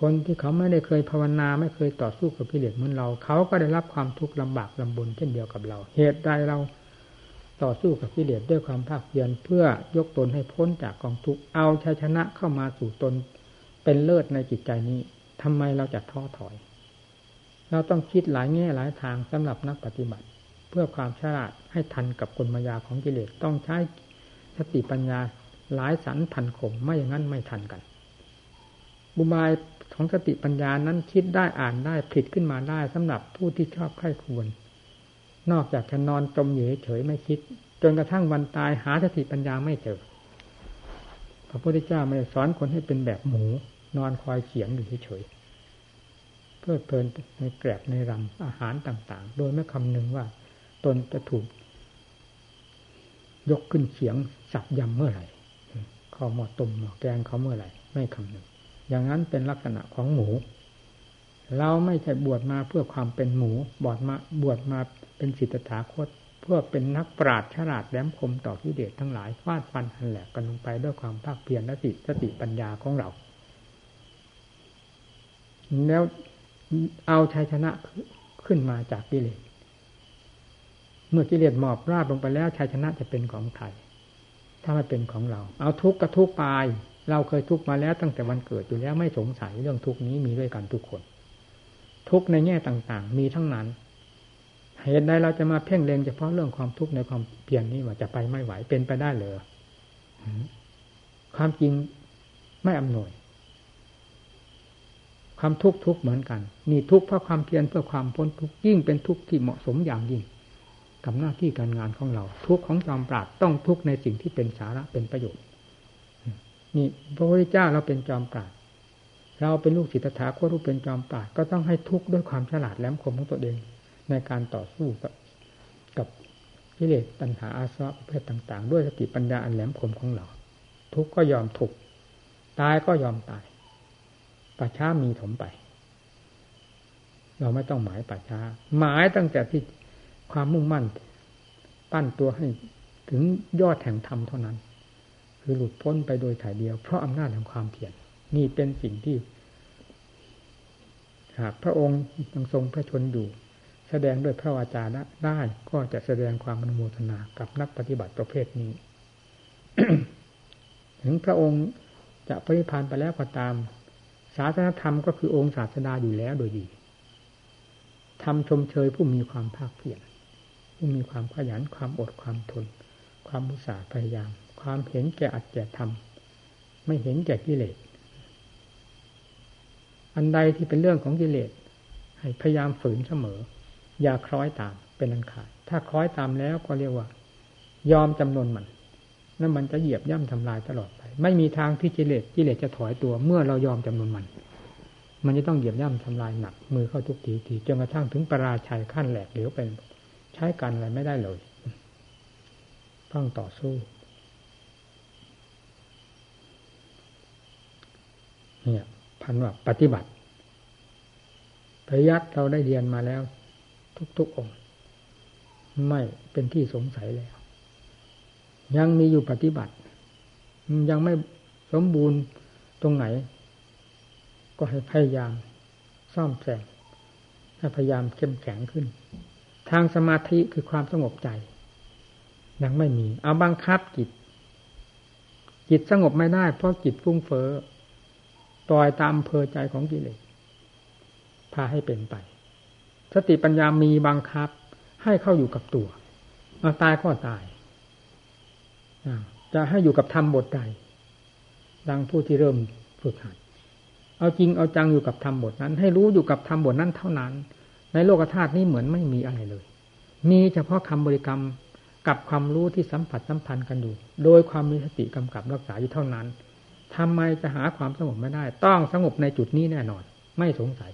คนที่เขาไม่ได้เคยภาวนาไม่เคยต่อสู้กับพิเรนเหมือนเรา เขาก็ได้รับความทุกข์ลำบากลำบนเช่นเดียวกับเรา เหตุใดเราต่อสู้กับกิเลสด้วยความภาคเพียรเพื่อยกตนให้พ้นจากกองทุกข์เอาชัยชนะเข้ามาสู่ตนเป็นเลิศในจิตใจนี้ทำไมเราจะท้อถอย เราต้องคิดหลายแง่หลายทางสำหรับนักปฏิบัติ เพื่อความฉลาดให้ทันกับกลมายาของกิเลสต้องใช้สติปัญญาหลายสันพันขมไม่อย่างนั้นไม่ทันกัน บุบายของสติปัญญานั้นคิดได้อ่านได้ผิดขึ้นมาได้สำหรับผู้ที่ชอบใคร่ควร นอกจากจะนอนจมอยู่เฉยไม่คิด จนกระทั่งวันตายหาสติปัญญาไม่เจอพระพุทธเจ้าไม่สอนคนให้เป็นแบบหมู นอนคอยเขียงอยู่เฉย เพื่อเพลินในแกลบในรำอาหารต่าง ๆ โดยไม่คำนึงว่า ตนจะถูก ยกขึ้นเขียงสับยำเมื่อไหร่ข้าวหม้อต้มหม้อแกงเขาเมื่อไหร่ ไม่คำนึง อย่างนั้นเป็นลักษณะของหมู เราไม่ใช่บวชมาเพื่อความเป็นหมูบวชมาบวชมาเป็นสิทธาคตเพื่อเป็นนักปราดฉลาดแหลมคมต่อที่เดชทั้งหลายฟาดฟันหันแหลกกันลงไปด้วยความภาคเพียรและสติสติปัญญาของเรา แล้ว เอาชัยชนะขึ้นมาจากกิเลส เมื่อกิเลสหมอบราบลงไปแล้วชัยชนะจะเป็นของใครถ้าไม่เป็นของเรา เอาทุกข์ก็ทุกข์ไป เราเคยทุกข์มาแล้วตั้งแต่วันเกิดอยู่แล้วไม่สงสัยเรื่องทุกข์นี้มีด้วยกันทุกคน ทุกในแง่ต่างๆ มีทั้งนั้นเหตุใดเราจะมาเพ่งเล็งเฉพาะเรื่องความทุกข์ในความเพียรนี้ว่าจะไปไม่ไหวเป็นไปได้เลยความจริงไม่อำนวย ความทุกข์ทุกเหมือนกันนี่ทุกข์เพราะความเพียรเพื่อความพ้นทุกข์ยิ่งเป็นทุกข์ที่เหมาะสมอย่างยิ่งกับหน้าที่การงานของเรา ทุกข์ของจอมปราดต้องทุกข์ในสิ่งที่เป็นสาระเป็นประโยชน์นี่พระพุทธเจ้าเราเป็นจอมปราดเราเป็นลูกศิษย์ถาคตรูปเป็นจอมปราดก็ต้องให้ทุกข์ด้วยความฉลาดแหลมคมของตัวเอง ในการต่อสู้กับกับกิเลสตัณหาอาสวะประเภทต่าง ๆ ด้วยสติปัญญาอันแหลมคมของเรา ทุกข์ก็ยอมทุกข์ตายก็ยอมตาย ป่าช้ามีถมไป เราไม่ต้องหมายป่าช้า หมายตั้งแต่ที่ความมุ่งมั่น ปั้นตัวให้ถึงยอดแห่งธรรมเท่านั้น คือหลุดพ้นไปโดยถ่ายเดียว เพราะอำนาจแห่งความเพียรนี่เป็นสิ่งที่ หากพระองค์ยังทรงพระชนอยู่ แสดงด้วยพระวาจาได้ก็จะแสดงความอนุโมทนากับนักปฏิบัติประเภทนี้ ถึงพระองค์จะปริพันธ์ไปแล้วก็ตาม ศาสนธรรมก็คือองค์ศาสดาอยู่แล้วโดยดีทำชมเชยผู้มีความภาคเพียรผู้มีความขยันความอดความทน ความมุสาพยายาม ความเห็นแก่อัดแก่ทำไม่เห็นแก่กิเลสอันใดที่เป็นเรื่องของกิเลสให้พยายามฝืนเสมอ อย่าคล้อยตามเป็นอันขาดถ้าคล้อยตามแล้วก็เรียกว่า ยอมจำนวนมัน นั่นมันจะเหยียบย่ำทำลายตลอดไป ไม่มีทางที่กิเลสกิเลสจะถอยตัว เมื่อเรายอมจำนวนมัน มันจะต้องเหยียบย่ำทำลายหนัก มือเข้าทุกทีทีจนกระทั่งถึงปราชัยขั้นแหลกเหลวเป็น ใช้กันอะไรไม่ได้เลยต้องต่อสู้เนี่ยพันว่าปฏิบัติปริยัติเราได้เรียนมาแล้ว ทุกๆองค์ ไม่เป็นที่สงสัยแล้ว ยังมีอยู่ปฏิบัติ ยังไม่สมบูรณ์ตรงไหน ก็ให้พยายามซ่อมแซมให้พยายามเข้มแข็งขึ้น ทางสมาธิคือความสงบใจ ยังไม่มี เอาบังคับจิต จิตสงบไม่ได้ เพราะจิตฟุ้งเฟ้อปล่อยตามเพอใจของกิเลสพาให้เป็นไป สติปัญญามีบังคับ ให้เข้าอยู่กับตัวเอาตายก็ตาย จะให้อยู่กับธรรมบทใดดังผู้ที่เริ่มฝึกหัดเอาจริงเอาจังอยู่กับธรรมบทนั้น ให้รู้อยู่กับธรรมบทนั้นเท่านั้น ในโลกธาตุนี้เหมือนไม่มีอะไรเลย มีเฉพาะคำบริกรรมกับความรู้ที่สัมผัสสัมพันธ์กันอยู่ โดยความมีสติกำกับรักษาอยู่เท่านั้นทำไมจะหาความสงบไม่ได้ ต้องสงบในจุดนี้แน่นอน ไม่สงสัย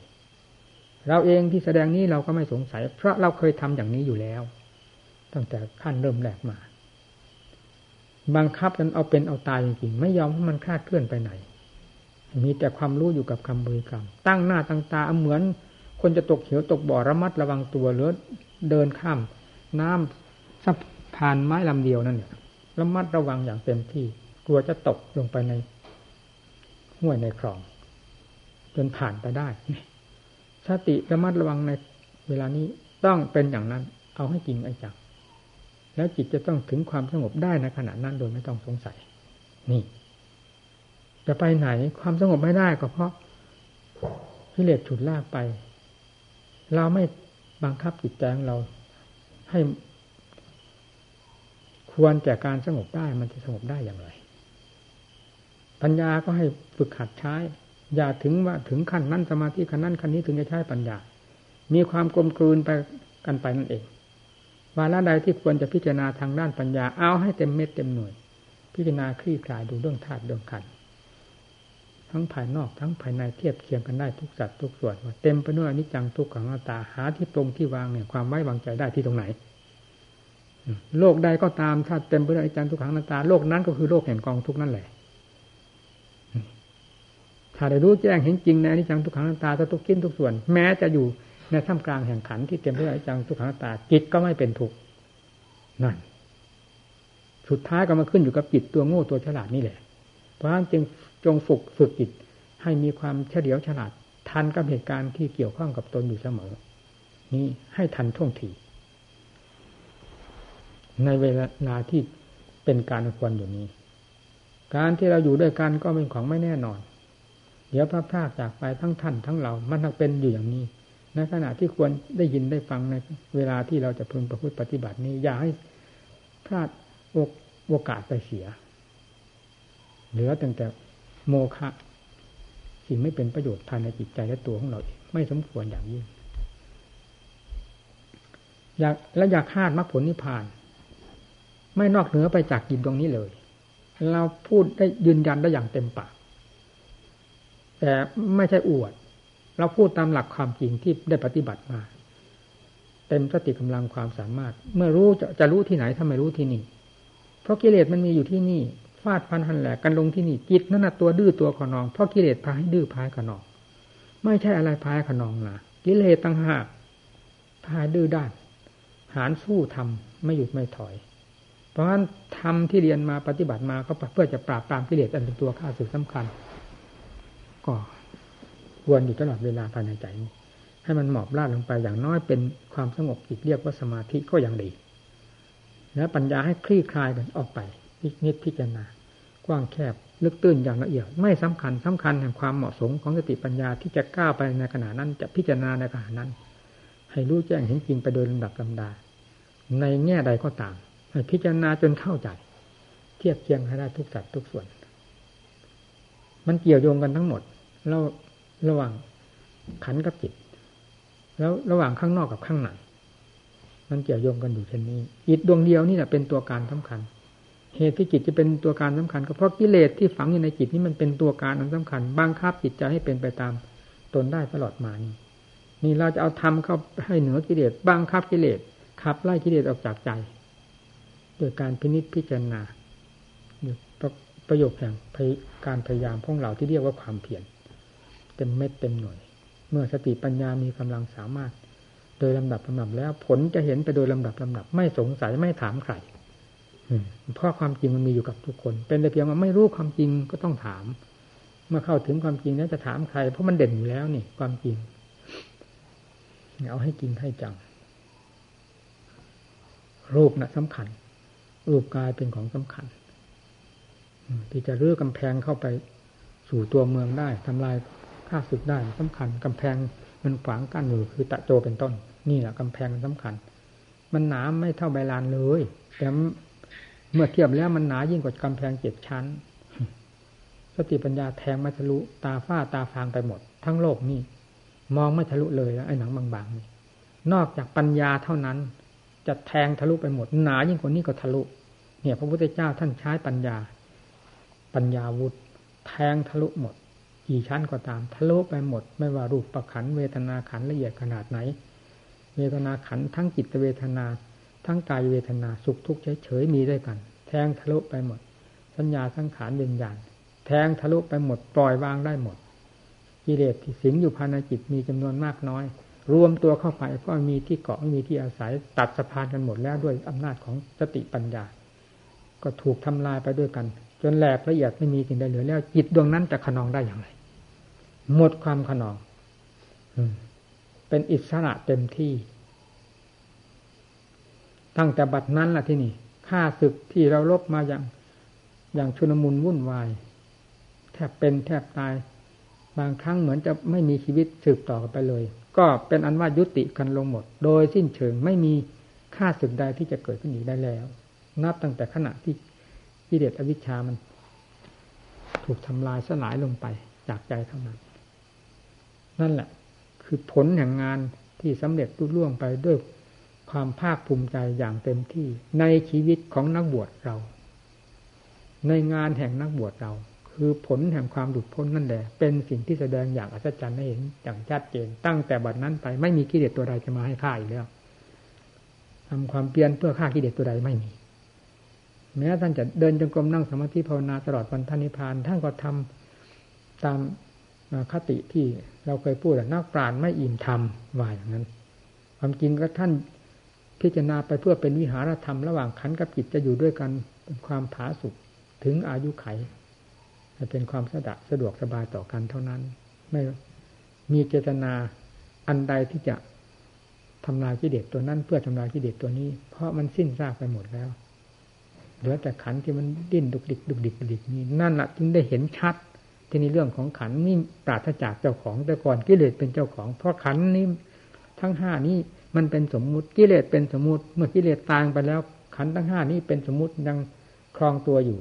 เราเองที่แสดงนี้เราก็ไม่สงสัย เพราะเราเคยทำอย่างนี้อยู่แล้ว ตั้งแต่ขั้นเริ่มแรกมา บังคับกันเอาเป็นเอาตายจริงๆไม่ยอมให้มันคลาดเคลื่อนไปไหน มีแต่ความรู้อยู่กับคำบริกรรม ตั้งหน้าตั้งตาเหมือน คนจะตกเขียวตกบ่อระมัดระวังตัวหรือเดินข้าม น้ำสะพานไม้ลำเดียวนั่นเนี่ยระมัดระวังอย่างเต็มที่ กลัวจะตกลงไปในห้วยในคลอง จนผ่านไปได้สติระมัดระวังในเวลานี้ต้องเป็นอย่างนั้น เอาให้จริงไอ้จัง แล้วจิตจะต้องถึงความสงบได้ในขณะนั้นโดยไม่ต้องสงสัย นี่ จะไปไหนความสงบไม่ได้ก็เพราะกิเลสฉุดลากไป เราไม่บังคับจิตใจของเราให้ควรแก่การสงบได้มันจะสงบได้อย่างไร ปัญญาก็ให้ฝึกขัดใช้ อย่าถึงว่าถึงขั้นนั้นสมาธิขั้นนั้นขั้นนี้ถึงจะใช้ปัญญา มีความกลมกลืนไปกันไปนั่นเอง วาระใดที่ควรจะพิจารณาทางด้านปัญญาเอาให้เต็มเม็ดเต็มหน่วย พิจารณาคลี่คลายดูเรื่องธาตุเรื่องขันทั้งภายนอกทั้งภายในเทียบเคียงกันได้ทุกสัตว์ทุกส่วนว่าเต็มไปด้วยอนิจจังทุกขังอนัตตาหาที่ตรงที่วางเนี่ยความไว้วางใจได้ที่ตรงไหน โลกใดก็ตามถ้าเต็มไปด้วยอนิจจังทุกขังอนัตตาโลกนั้นก็คือโลกแห่งกองทุกนั่นแหละถ้าได้รู้แจ้งเห็นจริงในอนิจจังทุกขังอนัตตาทุกขินทุกส่วน แม้จะอยู่ ในท่ามกลางแห่งขันที่เต็มไปด้วยจังทุกขังตาจิตก็ไม่เป็นทุกข์นั่น สุดท้ายก็มาขึ้นอยู่กับจิตตัวโง่ตัวฉลาดนี่แหละ เพราะฉะนั้นจึงจงฝึกฝึกจิตให้มีความเฉลียวฉลาด ทันกับเหตุการณ์ที่เกี่ยวข้องกับตนอยู่เสมอ นี้ให้ทันท่วงทีในเวลาที่เป็นการควรอยู่นี้ การที่เราอยู่ด้วยกันก็เป็นของไม่แน่นอน เดี๋ยวพระพรากจากไปทั้งท่านทั้งเรา มันเป็นอยู่อย่างนี้ ในขณะที่ควรได้ยินได้ฟังในเวลาที่เราจะพึงประพฤติปฏิบัตินี้ อย่าให้พลาดโอกาสไปเสีย เหลือแต่แต่โมฆะสิ่งไม่เป็นประโยชน์ภายในจิตใจและตัวของเราเองไม่สมควรอย่างยิ่งอยากและอยากคาดมรรคผลนิพพาน ไม่นอกเหนือไปจากจิตดวงนี้เลย เราพูดได้ยืนยันได้อย่างเต็มปากแต่ไม่ใช่อวด เราพูดตามหลักความจริงที่ได้ปฏิบัติมา เต็มสติกำลังความสามารถ เมื่อรู้จะจะรู้ที่ไหนถ้าไมรู้ที่นี่ เพราะกิเลสมันมีอยู่ที่นี่ฟาดฟันหันแหลกกันลงที่นี่จิตนั่นตัวดื้อตัวขนอง เพราะกิเลสพาให้ดื้อพายขนอง ไม่ใช่อะไรพายขนองนะกิเลสต่างหากพายดื้อด้าน หารสู้ทำไม่หยุดไม่ถอย เพราะฉะนั้นทำที่เรียนมาปฏิบัติมาก็เพื่อจะปราบปรามกิเลสอันเป็นตัวข้าศึกสำคัญ ก็ วนอยู่ตลอดเวลาภายในใจนี้ ให้มันหมอบราดลงไปอย่างน้อยเป็นความสงบจิตเรียกว่าสมาธิก็ยังดี แล้วปัญญาให้คลี่คลายกันออกไปพิจิตพิจารณากว้างแคบลึกตื้นอย่างละเอียด ไม่สำคัญสำคัญแห่งความเหมาะสมของสติปัญญาที่จะก้าวไปในขณะนั้นจะพิจารณาในขณะนั้น ให้รู้แจ้งเห็นจริงไปโดยลำดับลำดา ในแง่ใดก็ตามให้พิจารณาจนเข้าใจ เทียบเคียงให้ได้ทุกสัดทุกส่วน มันเกี่ยวโยงกันทั้งหมด เรา ระหว่างขันกับจิต แล้วระหว่างข้างนอกกับข้างในมันเกี่ยวโยงกันอยู่เช่นนี้จิตดวงเดียวนี่แหละเป็นตัวการสำคัญ เหตุที่จิตจะเป็นตัวการสำคัญ ก็เพราะกิเลสที่ฝังอยู่ในจิตนี่มันเป็นตัวการอันสำคัญบังคับจิตใจให้เป็นไปตามตนได้ตลอดมานี่นี่เราจะเอาทำเข้าให้เหนือกิเลสบังคับกิเลสขับไล่กิเลสออกจากใจ โดยการพินิจพิจารณาประโยคแห่งการพยายามของเราที่เรียกว่าความเพียร เต็มเม็ดเต็มหน่วย เมื่อสติปัญญามีกำลังสามารถ โดยลำดับลำดับแล้ว ผลจะเห็นไปโดยลำดับลำดับ ไม่สงสัยไม่ถามใครเพราะความจริงมันมีอยู่กับทุกคน เป็นแต่เพียงว่าไม่รู้ความจริงก็ต้องถาม เมื่อเข้าถึงความจริงแล้วจะถามใคร เพราะมันเด่นอยู่แล้วนี่ ความจริงเอาให้จริงให้จัง รูปนะสำคัญ รูปกายเป็นของสำคัญที่จะเรื้อกำแพงเข้าไปสู่ตัวเมืองได้ทำลายาศึกได้สำคัญกำแพงมันขวางกั้นอยู่คือตะโจเป็นต้น นี่แหละกำแพงมันสำคัญ มันหนาไม่เท่าใบลานเลยแต่เมื่อเทียบแล้วมันหนายิ่งกว่ากำแพงเจ็ดชั้น สติปัญญาแทงไม่ทะลุตาฝ้าตาฟางไปหมด ทั้งโลกนี่มองไม่ทะลุเลยแล้วไอ้หนังบางๆนี่นอกจากปัญญาเท่านั้น จะแทงทะลุไปหมด หนายิ่งกว่านี้ก็ทะลุ เนี่ย พระพุทธเจ้าท่านใช้ปัญญา ปัญญาวุธแทงทะลุหมด กี่ชั้นก็ตามทะลุไปหมด ไม่ว่ารูปประขันเวทนาขันละเอียดขนาดไหน เวทนาขันทั้งจิตเวทนา ทั้งกายเวทนาสุขทุกข์เฉยๆมีด้วยกัน แทงทะลุไปหมด สัญญาสังขารเวียนญาณแทงทะลุไปหมดปล่อยวางได้หมดกิเลสที่สิงอยู่ภายในจิตมีจำนวนมากน้อย รวมตัวเข้าไปก็มีที่เกาะมีที่อาศัยตัดสะพานกันหมดแล้วด้วยอำนาจของสติปัญญา ก็ถูกทำลายไปด้วยกัน จนแหลกละเอียดไม่มีสิ่งใดเหลือแล้ว จิตดวงนั้นจะขนองได้อย่างไร หมดความขนองเป็นอิสระเต็มที่ ตั้งแต่บัดนั้นล่ะที่นี่ข้าศึกที่เราลบมาอย่าง อย่างชุนมุนวุ่นวาย แทบเป็นแทบตาย บางครั้งเหมือนจะไม่มีชีวิตสืบต่อกันไปเลย ก็เป็นอันว่ายุติกันลงหมด โดยสิ้นเชิงไม่มีค่าสึกใดที่จะเกิดขึ้นอีกได้แล้ว นับตั้งแต่ขณะที่กิเลสอวิชชามัน ถูกทำลายสลายลงไปจากใจเท่านั้น นั่นแหละ คือผลแห่งงานที่สำเร็จรุ่ล่วงไปด้วยความภาคภูมิใจอย่างเต็มที่ ในชีวิตของนักบวชเรา ในงานแห่งนักบวชเรา คือผลแห่งความหลุดพ้นนั่นแหละ เป็นสิ่งที่แสดงอย่างอัศจรรย์ให้เห็นอย่างชัดเจน ตั้งแต่บัดนั้นไปไม่มีกิเลสตัวใดจะมาให้ฆ่าอีกแล้วทำความเปลี่ยนเพื่อฆ่ากิเลสตัวใดไม่มี แม้ท่านจะเดินจงกรมนั่งสมาธิภาวนาตลอดวันท่านิพานท่านก็ทำตาม คติที่เราเคยพูดนักปราชญ์ไม่อิ่มธรรมว่าอย่างนั้น ความจริงก็ท่านพิจารณาไปเพื่อเป็นวิหารธรรมระหว่างขันกับจิตจะอยู่ด้วยกันเป็นความผาสุกถึงอายุไขจะเป็นความสะดะสะดวกสบายต่อกันเท่านั้น ไม่มีเจตนาอันใดที่จะทำลายกิเลสตัวนั้น เพื่อทำลายกิเลสตัวนี้ เพราะมันสิ้นซากไปหมดแล้วเหลือแต่ขันที่มันดิ้นดุกดิกดุกดิกดุกดิกนี่นั่นแหละจึงได้เห็นชัด ที่นี่เรื่องของขันนี่ปราศจากเจ้าของแต่ก่อนกิเลสเป็นเจ้าของ เพราะขันนี้ทั้งห้านี้มันเป็นสมมุติกิเลสเป็นสมมุติ เมื่อกิเลสตายไปแล้ว ขันทั้งห้านี้เป็นสมมุติยังครองตัวอยู่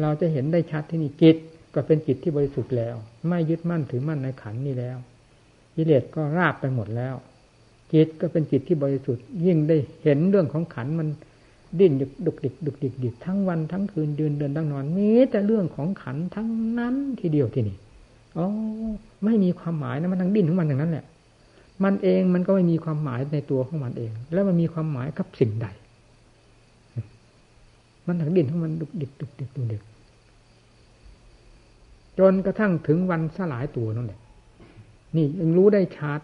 เราจะเห็นได้ชัดที่นี่จิตก็เป็นจิตที่บริสุทธิ์แล้ว ไม่ยึดมั่นถือมั่นในขันนี้แล้วกิเลสก็ราบไปหมดแล้วจิตก็เป็นจิตที่บริสุทธิ์ยิ่งได้เห็นเรื่องของขันมัน ดิ้นดุกดิกดุกดิกดิกทั้งวันทั้งคืนยืนเดินตั้งนอนมีแต่เรื่องของขันทั้งนั้นทีเดียวที่นี่อ๋อไม่มีความหมายนะมันทั้งดิ้นของมันอย่างนั้นแหละ มันเองมันก็ไม่มีความหมายในตัวของมันเอง แล้วมันมีความหมายกับสิ่งใด มันถังดินของมันดุกดิกดุกดิกดุกดิกจนกระทั่งถึงวันสลายตัวนั่นแหละนี่ยังรู้ได้ชัด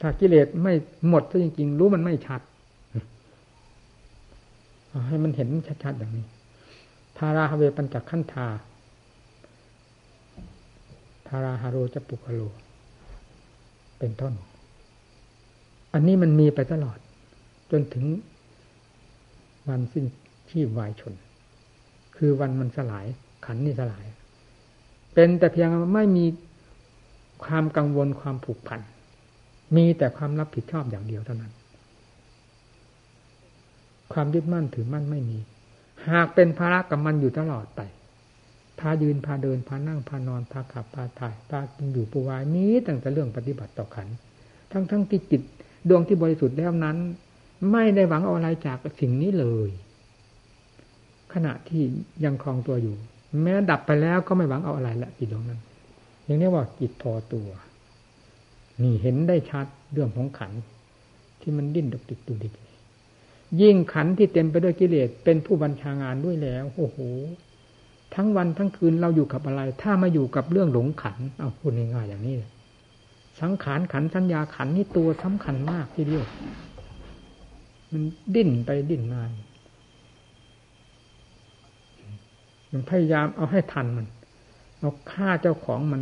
ถ้ากิเลสไม่หมดซะจริงๆรู้มันไม่ชัดให้มันเห็นชัดๆอย่างนี้ทาราฮเวปัญจขันธาทาราฮาโรจะปุกโล เป็นต้น อันนี้มันมีไปตลอด จนถึงวันสิ้นชีพวายชน คือวันมันสลาย ขันนี่สลาย เป็นแต่เพียงไม่มีความกังวลความผูกพัน มีแต่ความรับผิดชอบอย่างเดียวเท่านั้น ความยึดมั่นถือมั่นไม่มี หากเป็นภาระกับมันอยู่ตลอดไปพายืนพาเดินพานั่งพานอนพาขับพาถ่ายพากินอยู่ปูวายนี้ตั้งแต่เรื่องปฏิบัติต่อขัน ทั้งทั้งที่จิตดวงที่บริสุทธิ์แล้วนั้น ไม่ได้หวังเอาอะไรจากสิ่งนี้เลย ขณะที่ยังคลองตัวอยู่ แม้ดับไปแล้วก็ไม่หวังเอาอะไรละจิตดวงนั้นอย่างนี้ว่าจิตพอตัว นี่เห็นได้ชัดเรื่องของขันที่มันดิ้นดุกดิกดุกดิกยิ่งขันที่เต็มไปด้วยกิเลสเป็นผู้บัญชางานด้วยแล้วโอ้โห ทั้งวันทั้งคืนเราอยู่กับอะไร ถ้ามาอยู่กับเรื่องหลงขันเอาพูดง่ายๆอย่างนี้สังขารขันสัญญาขันนี่ตัวสำคัญมากทีเดียว มันดิ้นไปดิ้นมามันพยายามเอาให้ทันมัน เอาฆ่าเจ้าของมัน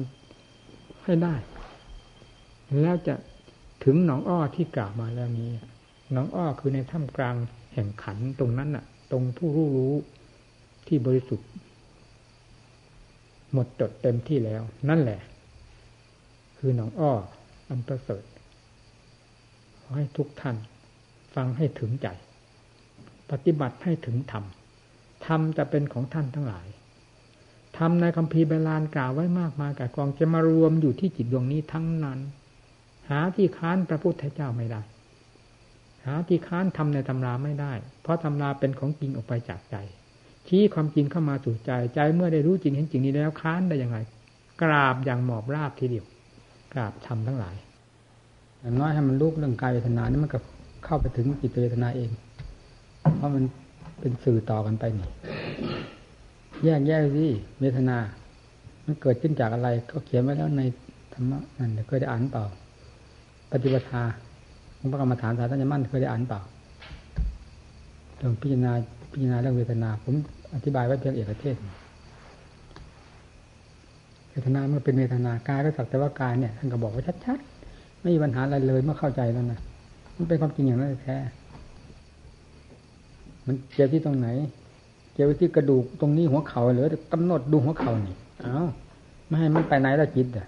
ให้ได้ แล้วจะถึงหนองอ้อที่กล่าวมาแล้วนี้หนองอ้อคือในถ้ำกลางแห่งขันตรงนั้นน่ะ ตรงผู้รู้รู้ที่บริสุทธิ์ หมดจดเต็มที่แล้ว นั่นแหละ คือหนองอ้ออันประเสริฐขอให้ทุกท่านฟังให้ถึงใจ ปฏิบัติให้ถึงธรรมธรรมจะเป็นของท่านทั้งหลายทำในคัมภีร์โบราณกล่าวไว้มากมายแต่กองจะมารวมอยู่ที่จิตดวงนี้ทั้งนั้น หาที่ค้านพระพุทธเจ้าไม่ได้ หาที่ค้านทำในตำราไม่ได้ เพราะตำราเป็นของจริงออกไปจากใจ ชี้ความจริงเข้ามาสู่ใจ ใจเมื่อได้รู้จริงเห็นจริงนี้แล้วค้านได้อย่างไร กราบอย่างหมอบราบทีเดียว กราบทำทั้งหลายอย่างน้อยให้มันลูกเรื่องกายเวทนานี่มันก็เข้าไปถึงจิตเวทนาเอง เพราะมันเป็นสื่อต่อกันไปนี่แยกแยกสิเวทนา มันเกิดขึ้นจากอะไร ก็เขียนไว้แล้วในธรรมะนั่นเดี๋ยได้อ่านเปล่า ปฏิบัติาของพระกรรมฐานสาธารณมั่นเคยได้อ่านเปล่าเรื่องพิจารณาพิจารณาเรื่องเวทนา ผมอธิบายไว้เพียงเอกเทศเวทนาเมื่อเป็นเวทนากายก็สักแต่ว่ากายเนี่ยท่านก็บอกไว้ชัดๆไม่มีปัญหาอะไรเลยเมื่อเข้าใจแล้วนะมันเป็นความจริงอย่างนั้นแท้มันเจ็บที่ตรงไหนเจ็บที่กระดูกตรงนี้หัวเข่าหรือกำหนดดูหัวเข่านี่ เอาไม่ให้มันไปไหนละจิตอะ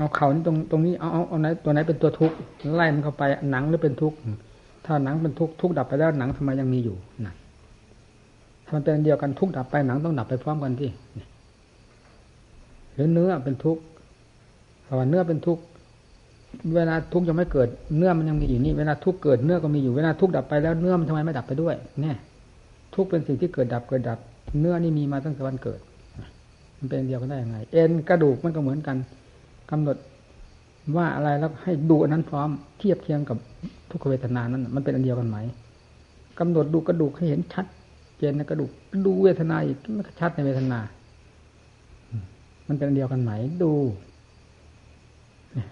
เอาเข่านี่ตรงตรงนี้เอาเอาเอาไหนตัวไหนเป็นตัวทุกข์ไล่มันเข้าไปหนังหรือเป็นทุกข์ถ้าหนังเป็นทุกข์ทุกข์ดับไปแล้วหนังทำไมยังมีอยู่นะถ้ามันเป็นเดียวกันทุกข์ดับไปหนังต้องดับไปพร้อมกันที่หรือเนื้อเป็นทุกข์เพราว่าเนื้อเป็นทุกข์เวลาทุกข์ยังไม่เกิด เนื้อมันยังมีอยู่นี่ เวลาทุกข์เกิดเนื้อก็มีอยู่เวลาทุกข์ดับไปแล้วเนื้อมันทำไมไม่ดับไปด้วย เนี่ย ทุกข์เป็นสิ่งที่เกิดดับเกิดดับ เนื้อนี่มีมาตั้งแต่วันเกิด มันเป็นเดียวกันได้ยังไง เอ็นกระดูกมันก็เหมือนกัน กำหนดว่าอะไรแล้วให้ดูอันนั้นพร้อมเทียบเทียงกับทุกขเวทนานั้น มันเป็นอันเดียวกันไหมกำหนดดูกระดูกให้เห็นชัดเจนในกระดูกดูเวทนาอีกมันชัดในเวทนา มันเป็นอันเดียวกันไหมดู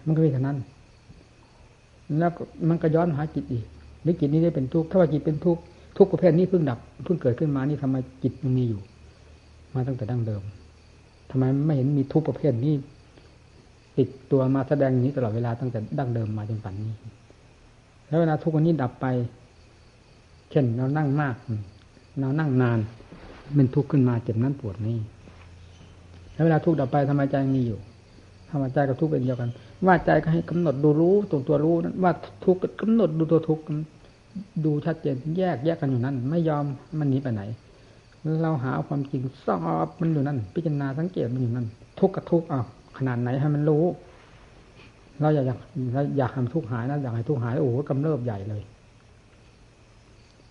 มันก็มีแค่นั้น แล้วมันก็ย้อนหาจิตอีกนี่จิตนี้ได้เป็นทุกข์ถ้าว่าจิตเป็นทุกข์ทุกข์ประเภทนี้เพิ่งดับเพิ่งเกิดขึ้นมานี่ทำไมจิตยังมีอยู่ มาตั้งแต่ดั้งเดิมทำไมไม่เห็นมีทุกข์ประเภทนี้ ติดตัวมาแสดงนี้ตลอดเวลาตั้งแต่ดั้งเดิมมาจนปัจจุบันนี้ แล้วเวลาทุกข์วันนี้ดับไป เช่นเรานั่งมาก เรานั่งนาน เป็นทุกข์ขึ้นมาเจ็บนั้นปวดนี่แล้วเวลาทุกข์ดับไปทำไมใจมีอยู่ทำไมใจกับทุกข์เป็นเดียวกัน ว่าใจก็ให้กำหนดดูรู้ตรงตัวรู้นั้นว่าทุกข์กำหนดดูตัวทุกข์ดูชัดเจนแยกแยกกันอยู่นั้น ไม่ยอมมันหนีไปไหน เราหาความจริงสอบมันอยู่นั่นพิจารณาสังเกตมันอยู่นั่นทุกข์กับทุกข์อะ ขนาดไหนให้มันรู้ เราอยากอยากอยากทำทุกข์หายนะอยากให้ทุกข์หายโอ้โหกำเริบใหญ่เลย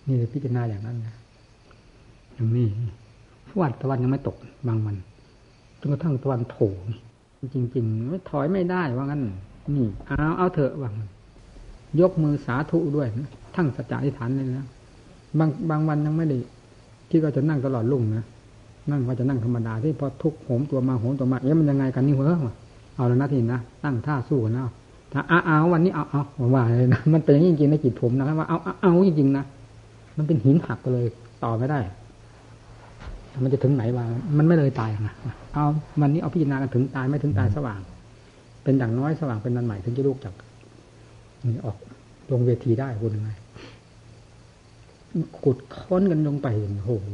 นี่พิจารณาอย่างนั้นนะอย่างนี้วันตะวันยังไม่ตกบางวันจนกระทั่งตะวันโผล่จริงๆไม่ถอยไม่ได้ว่างั้น นี่เอาเอาเถอะว่ายกมือสาธุด้วยทั้งสัจจะทิฏฐานเลยนะบางบางวันยังไม่ได้คิดว่าจะนั่งตลอดลุ่งนะ นั่งว่าจะนั่งธรรมดาที่พอทุกโหมตัวมาโหมตัวมาเอ๊ะมันยังไงกันนี่เหรอเอาแล้วนะทีนะตั้งท่าสู้กันเอาถ้าเอาเอาวันนี้เอาเอาว่าเลยนะมันเป็นอย่างนี้จริงๆในจิตผมนะว่าเอาเอาจริงๆนะมันเป็นหินหักเลยต่อไม่ได้ มันจะถึงไหนวะมันไม่เลยตายนะเอาวันนี้เอาพิจารณากันถึงตายไม่ถึงตายสว่าง เป็นอย่างน้อยสว่างเป็นนันใหม่ถึงจะลูกจากนี่ออกลงเวทีได้คุณยังไงขุดค้นกันลงไปโอ้โห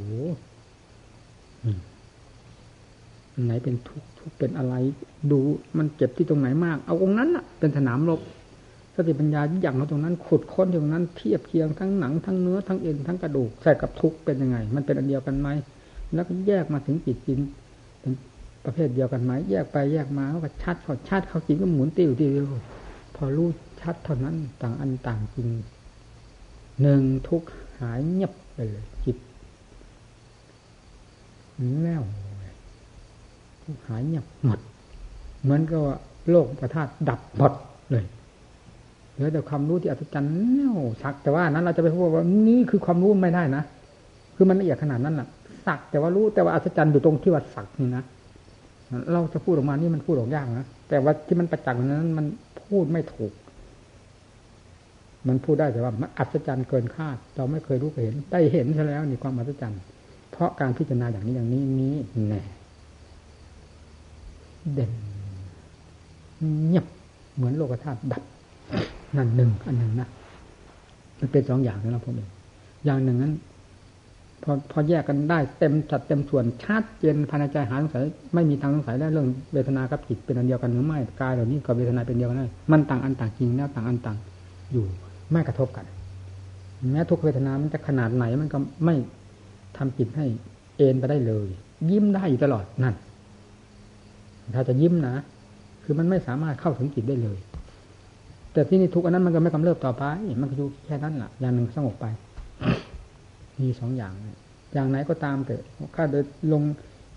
ไหนเป็นทุกทุกเป็นอะไร ดูมันเจ็บที่ตรงไหนมาก เอาตรงนั้นอะ เป็นสนามรบสติปัญญาอย่างเราตรงนั้นขุดค้นตรงนั้นเทียบเคียงทั้งหนังทั้งเนื้อทั้งเอ็นทั้งกระดูกใส่กับทุกเป็นยังไง มันเป็นอันเดียวกันไหมแล้วก็แยกมาถึงจิตจริงเป็นประเภทเดียวกันไหมแยกไปแยกมาก็ชัดพอชัดเขาจริงก็หมุนติ้วติ้วพอรู้ชัดเท่านั้นต่างอันต่างจริงหนึ่งทุกหายเงียบไปเลย แล้วหายเงียบหมด เหมือนกับว่าโลกประทาตดับหมดเลยเหลือแต่ความรู้ที่อัศจรรย์เนี่ยสักแต่ว่านั้นเราจะไปพูดว่านี่คือความรู้ไม่ได้นะคือมันละเอียดขนาดนั้นแหละสักแต่ว่ารู้แต่ว่าอัศจรรย์อยู่ตรงที่ว่าสักนี่นะเราจะพูดออกมานี่มันพูดออกยากนะแต่ว่าที่มันประจักษ์นั้น มันพูดไม่ถูก มันพูดได้แต่ว่ามันอัศจรรย์เกินคาด เราไม่เคยรู้เคยเห็น ได้เห็นซะแล้วนี่ความอัศจรรย์ เพราะการพิจารณาอย่างนี้อย่างนี้นี้แน่เด่นเงียบเหมือนโลกธาตุดับนั่นหนึ่งอันหนึ่งนะมันเป็นสองอย่างนะผมเองอย่างหนึ่งนั้น พอพอแยกกันได้เต็มจัดเต็มส่วนชัดเจนภายในใจหาสงสัยไม่มีทางสงสัยได้เรื่องเวทนากับจิตเป็นอันเดียวกันหรือไม่กายเหล่านี้กับเวทนาเป็นเดียวกันได้มันต่างอันต่างจริงแล้วต่างอันต่างอยู่ไม่กระทบกัน แม้ทุกเวทนามันจะขนาดไหนมันก็ไม่ ทำจิตให้เอ็นไปได้เลย ยิ้มได้อยู่ตลอดนั่น ถ้าจะยิ้มนะคือมันไม่สามารถเข้าถึงจิตได้เลย แต่ที่นี่ทุกอันนั้นมันก็ไม่กำเริบต่อไป มันก็อยู่แค่นั้นแหละอย่างหนึ่งสงบไป มีสองอย่าง อย่างไหนก็ตามแต่ถ้าโดยลง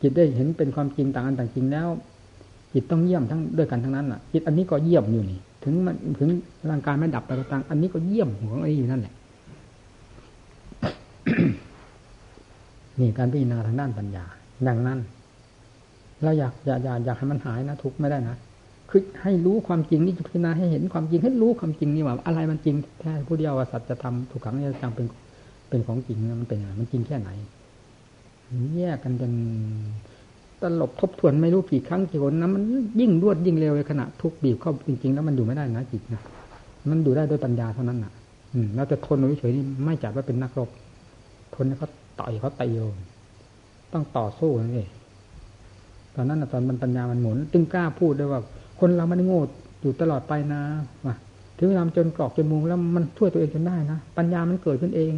จิตได้เห็นเป็นความจริงต่างอันต่างจริงแล้ว จิตต้องเยี่ยมทั้งด้วยกันทั้งนั้นแหละจิตอันนี้ก็เยี่ยมอยู่นี่ ถึงมันถึงร่างกายไม่ดับไปก็ตามอันนี้ก็เยี่ยมของไอ้อยู่นั่นแหละ นี่การพิจารณาทางด้านปัญญาดังนั้น เราอยากอยากอยากอยากให้มันหายนะทุกไม่ได้นะคือให้รู้ความจริงนี่พิจารณาให้เห็นความจริงให้รู้ความจริงนี่ว่า อะไรมันจริงแท้ผู้เดียวว่าสัจธรรมถูกขังนี่จังเป็นเป็นของจริงมันเป็นยังไงมันจริงแค่ไหนแยกกันจนตลบทบทวนไม่รู้กี่ครั้งกี่คนนะมันยิ่งรวดยิ่งเร็วในขณะทุกบีบเข้าจริงๆ แล้วมันอยู่ไม่ได้นะจิตนะมันอยู่ได้ด้วยปัญญาเท่านั้นน่ะ อืมเราจะทนเฉยๆนี่ไม่จัดว่าเป็นนักรบทนเขา ต่อยเขาตีโยต้องต่อสู้นั่นเองตอนนั้นตอนมันปัญญามันหมุน จึงกล้าพูดด้วยว่า คนเรามันโง่อยู่ตลอดไปนะว่าถึงเวลาจนกรอกจนมุงแล้วมันช่วยตัวเองจนได้นะปัญญามันเกิดขึ้นเอง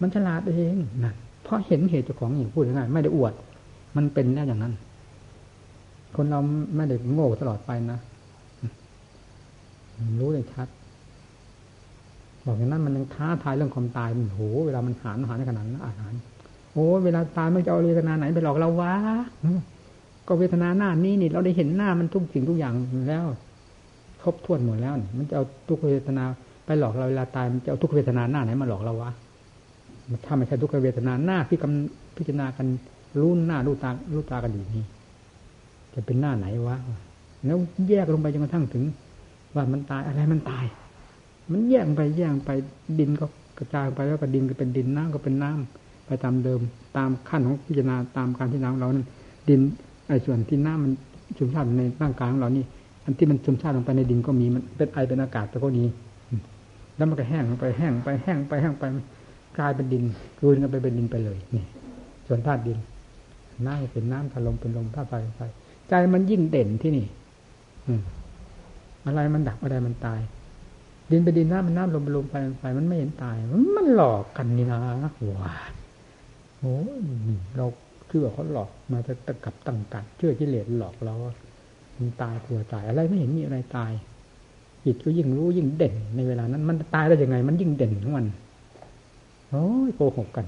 มันฉลาดเองนั่นเพราะเห็นเหตุเจ้าของอย่างพูดง่ายไม่ได้อวด มันเป็นแน่อย่างนั้น คนเราไม่ได้โง่ตลอดไปนะรู้เลยชัด บอกอย่างนั้นมันยังท้าทายเรื่องความตายมันโหเวลามันหานหานขนาดนั้นอาหารโอ้เวลาตายมันจะเอาเวทนาไหนไปหลอกเราวะก็เวทนาหน้านี้นี่เราได้เห็นหน้ามันทุกสิ่งทุกอย่างแล้วครบถ้วนหมดแล้วมันจะเอาทุกเวทนาไปหลอกเราเวลาตายมันจะเอาทุกเวทนาหน้าไหนมาหลอกเราวะถ้าไม่ใช่ทุกเวทนาหน้าที่กำพิจารณากันรู้หน้ารู้ตารู้ตากันดีนี่จะเป็นหน้าไหนวะแล้วแยกลงไปจนกระทั่งถึง ว่ามันตายอะไรมันตาย มันแยกไปแยกไปดินก็กระจายไปแล้วก็ดินก็เป็นดินน้ำก็เป็นน้ำไปตามเดิม ตามขั้นของพิจารณาตามการที่น้ำเรานั้นดินไอ้ส่วนที่น้ำมันชุ่มฉ่ำในร่างกายของเรานี่ อันที่มันชุ่มฉ่ำลงไปในดินก็มีมันเป็นไอเป็นอากาศแต่ก็นี้แล้วมันก็แห้งไปแห้งไปแห้งไปแห้งไปกลายเป็นดินกลืนกันไปเป็นดินไปเลยนี่ส่วนธาตุดินน้ำเป็นน้ำถลมเป็นลมธาตุไฟไฟใจมันยิ่งเด่นที่นี่ อืมอะไรมันดับอะไรมันตาย ดินไปดินน้ำมันน้ำลมไปลมไฟไฟมันไม่เห็นตาย มันหลอกกันนี่นะว้าโอ้เราเชื่อเขาหลอกมาจะตะกับตั้งกันเชื่อกิเลสหลอกเรามันตายกลัวตายอะไรไม่เห็นมีอะไรตายจิตก็ยิ่งรู้ยิ่งเด่นในเวลานั้น มันตายได้ยังไง มันยิ่งเด่นของมันโอ้ยโกหกกัน